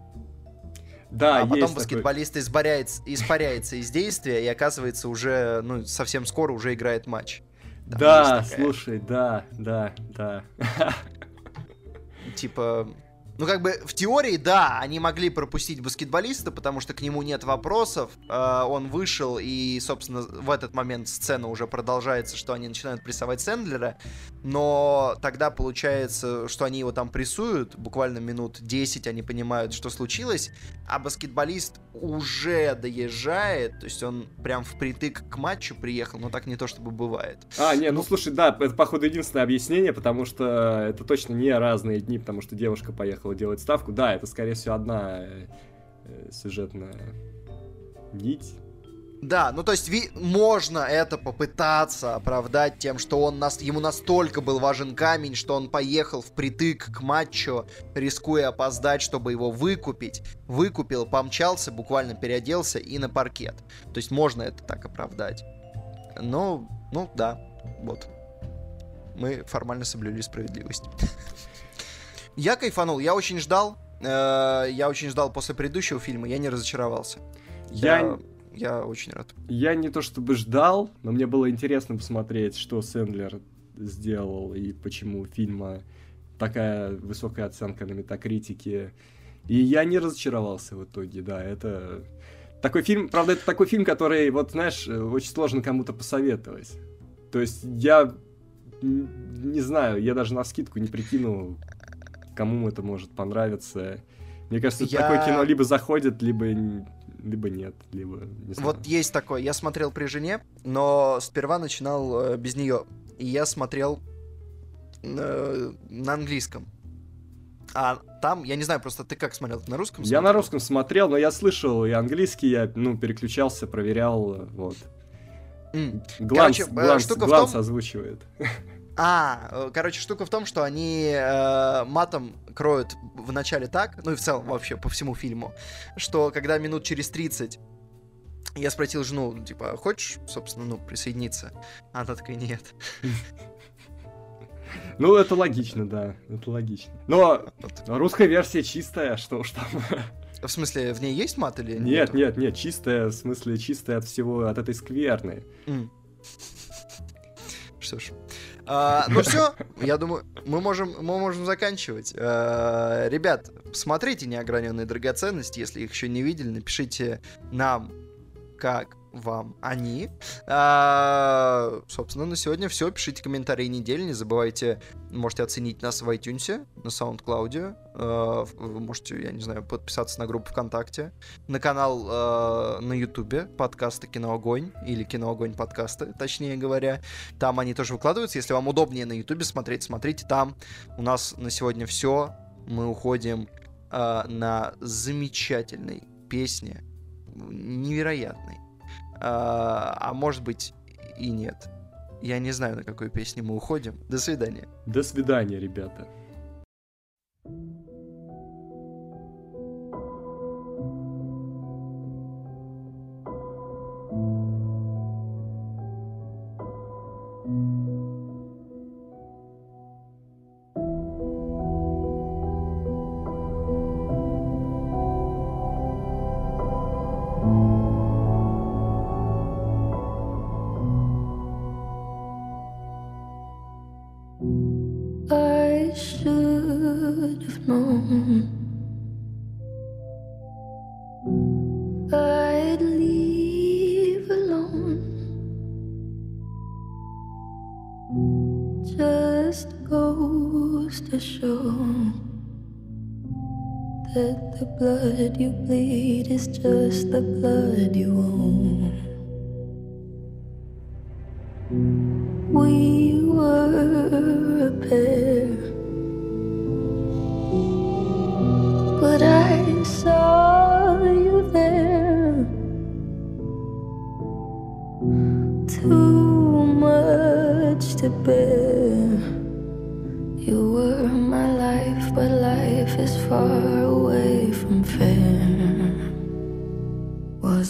Да, а потом баскетболист такой... испаряется, испаряется из действия и оказывается уже, ну, совсем скоро уже играет матч. Там да, слушай, да, да, да. Типа, ну, как бы, в теории, да, они могли пропустить баскетболиста, потому что к нему нет вопросов. Э, он вышел, и, собственно, в этот момент сцена уже продолжается, что они начинают прессовать Сэндлера. Но тогда получается, что они его там прессуют, буквально минут 10 они понимают, что случилось, а баскетболист уже доезжает, то есть он прям впритык к матчу приехал, но так не то чтобы бывает. А, не, ну слушай, да, это, походу, единственное объяснение, потому что это точно не разные дни, потому что девушка поехала поехала делать ставку. Да, это, скорее всего, одна э, сюжетная нить. Да, ну то есть ви- можно это попытаться оправдать тем, что он нас, ему настолько был важен камень, что он поехал впритык к матчу, рискуя опоздать, чтобы его выкупить. Выкупил, помчался, буквально переоделся и на паркет. То есть можно это так оправдать. Ну, ну да, вот. Мы формально соблюли справедливость. Я кайфанул, я очень ждал. Э, я очень ждал после предыдущего фильма, я не разочаровался. Я... я... Я очень рад. Я не то чтобы ждал, но мне было интересно посмотреть, что Сэндлер сделал и почему фильма такая высокая оценка на метакритике. И я не разочаровался в итоге, да, это... Такой фильм, правда, это такой фильм, который, вот, знаешь, очень сложно кому-то посоветовать. То есть я не знаю, я даже на скидку не прикинул, кому это может понравиться. Мне кажется, я... такое кино либо заходит, либо, либо нет, либо не знаю. Вот есть такое. Я смотрел при жене, но сперва начинал э, без нее. И я смотрел э, на английском. А там, я не знаю, просто ты как смотрел? на русском? Я на русском смотрел, но я слышал и английский, я, ну, переключался, проверял, вот. Mm. Гланс, Короче, гланс, штука гланс в том... озвучивает. А, э, короче, штука в том, что они э, матом кроют в начале так, ну и в целом вообще по всему фильму, что когда минут через 30 я спросил жену, типа, хочешь, собственно, ну, присоединиться? А она такая, нет. Ну, это логично, да, это логично. Но русская версия чистая, что уж там. В смысле, в ней есть мат или нет? Нет, нет, нет, чистая, в смысле, чистая от всего, от этой скверны. Что ж, а, ну все, я думаю, мы можем, мы можем заканчивать. А, ребят, смотрите неограненные драгоценности, если их еще не видели, напишите нам, как вам они. А, собственно, на сегодня все. Пишите комментарии недели. Не забывайте, можете оценить нас в iTunes, на SoundCloud. А, вы можете, я не знаю, подписаться на группу ВКонтакте, на канал а, на Ютубе, подкасты Киноогонь или Киноогонь подкасты, точнее говоря. Там они тоже выкладываются. Если вам удобнее на Ютубе смотреть, смотрите там. У нас на сегодня все. Мы уходим а, на замечательной песне, невероятной а, а может быть и нет. Я не знаю, на какой песне мы уходим. До свидания. До свидания, ребята. I'd leave just the blood you own. We were a pair, but I saw you there. Too much to bear. You were my life, but life is far away.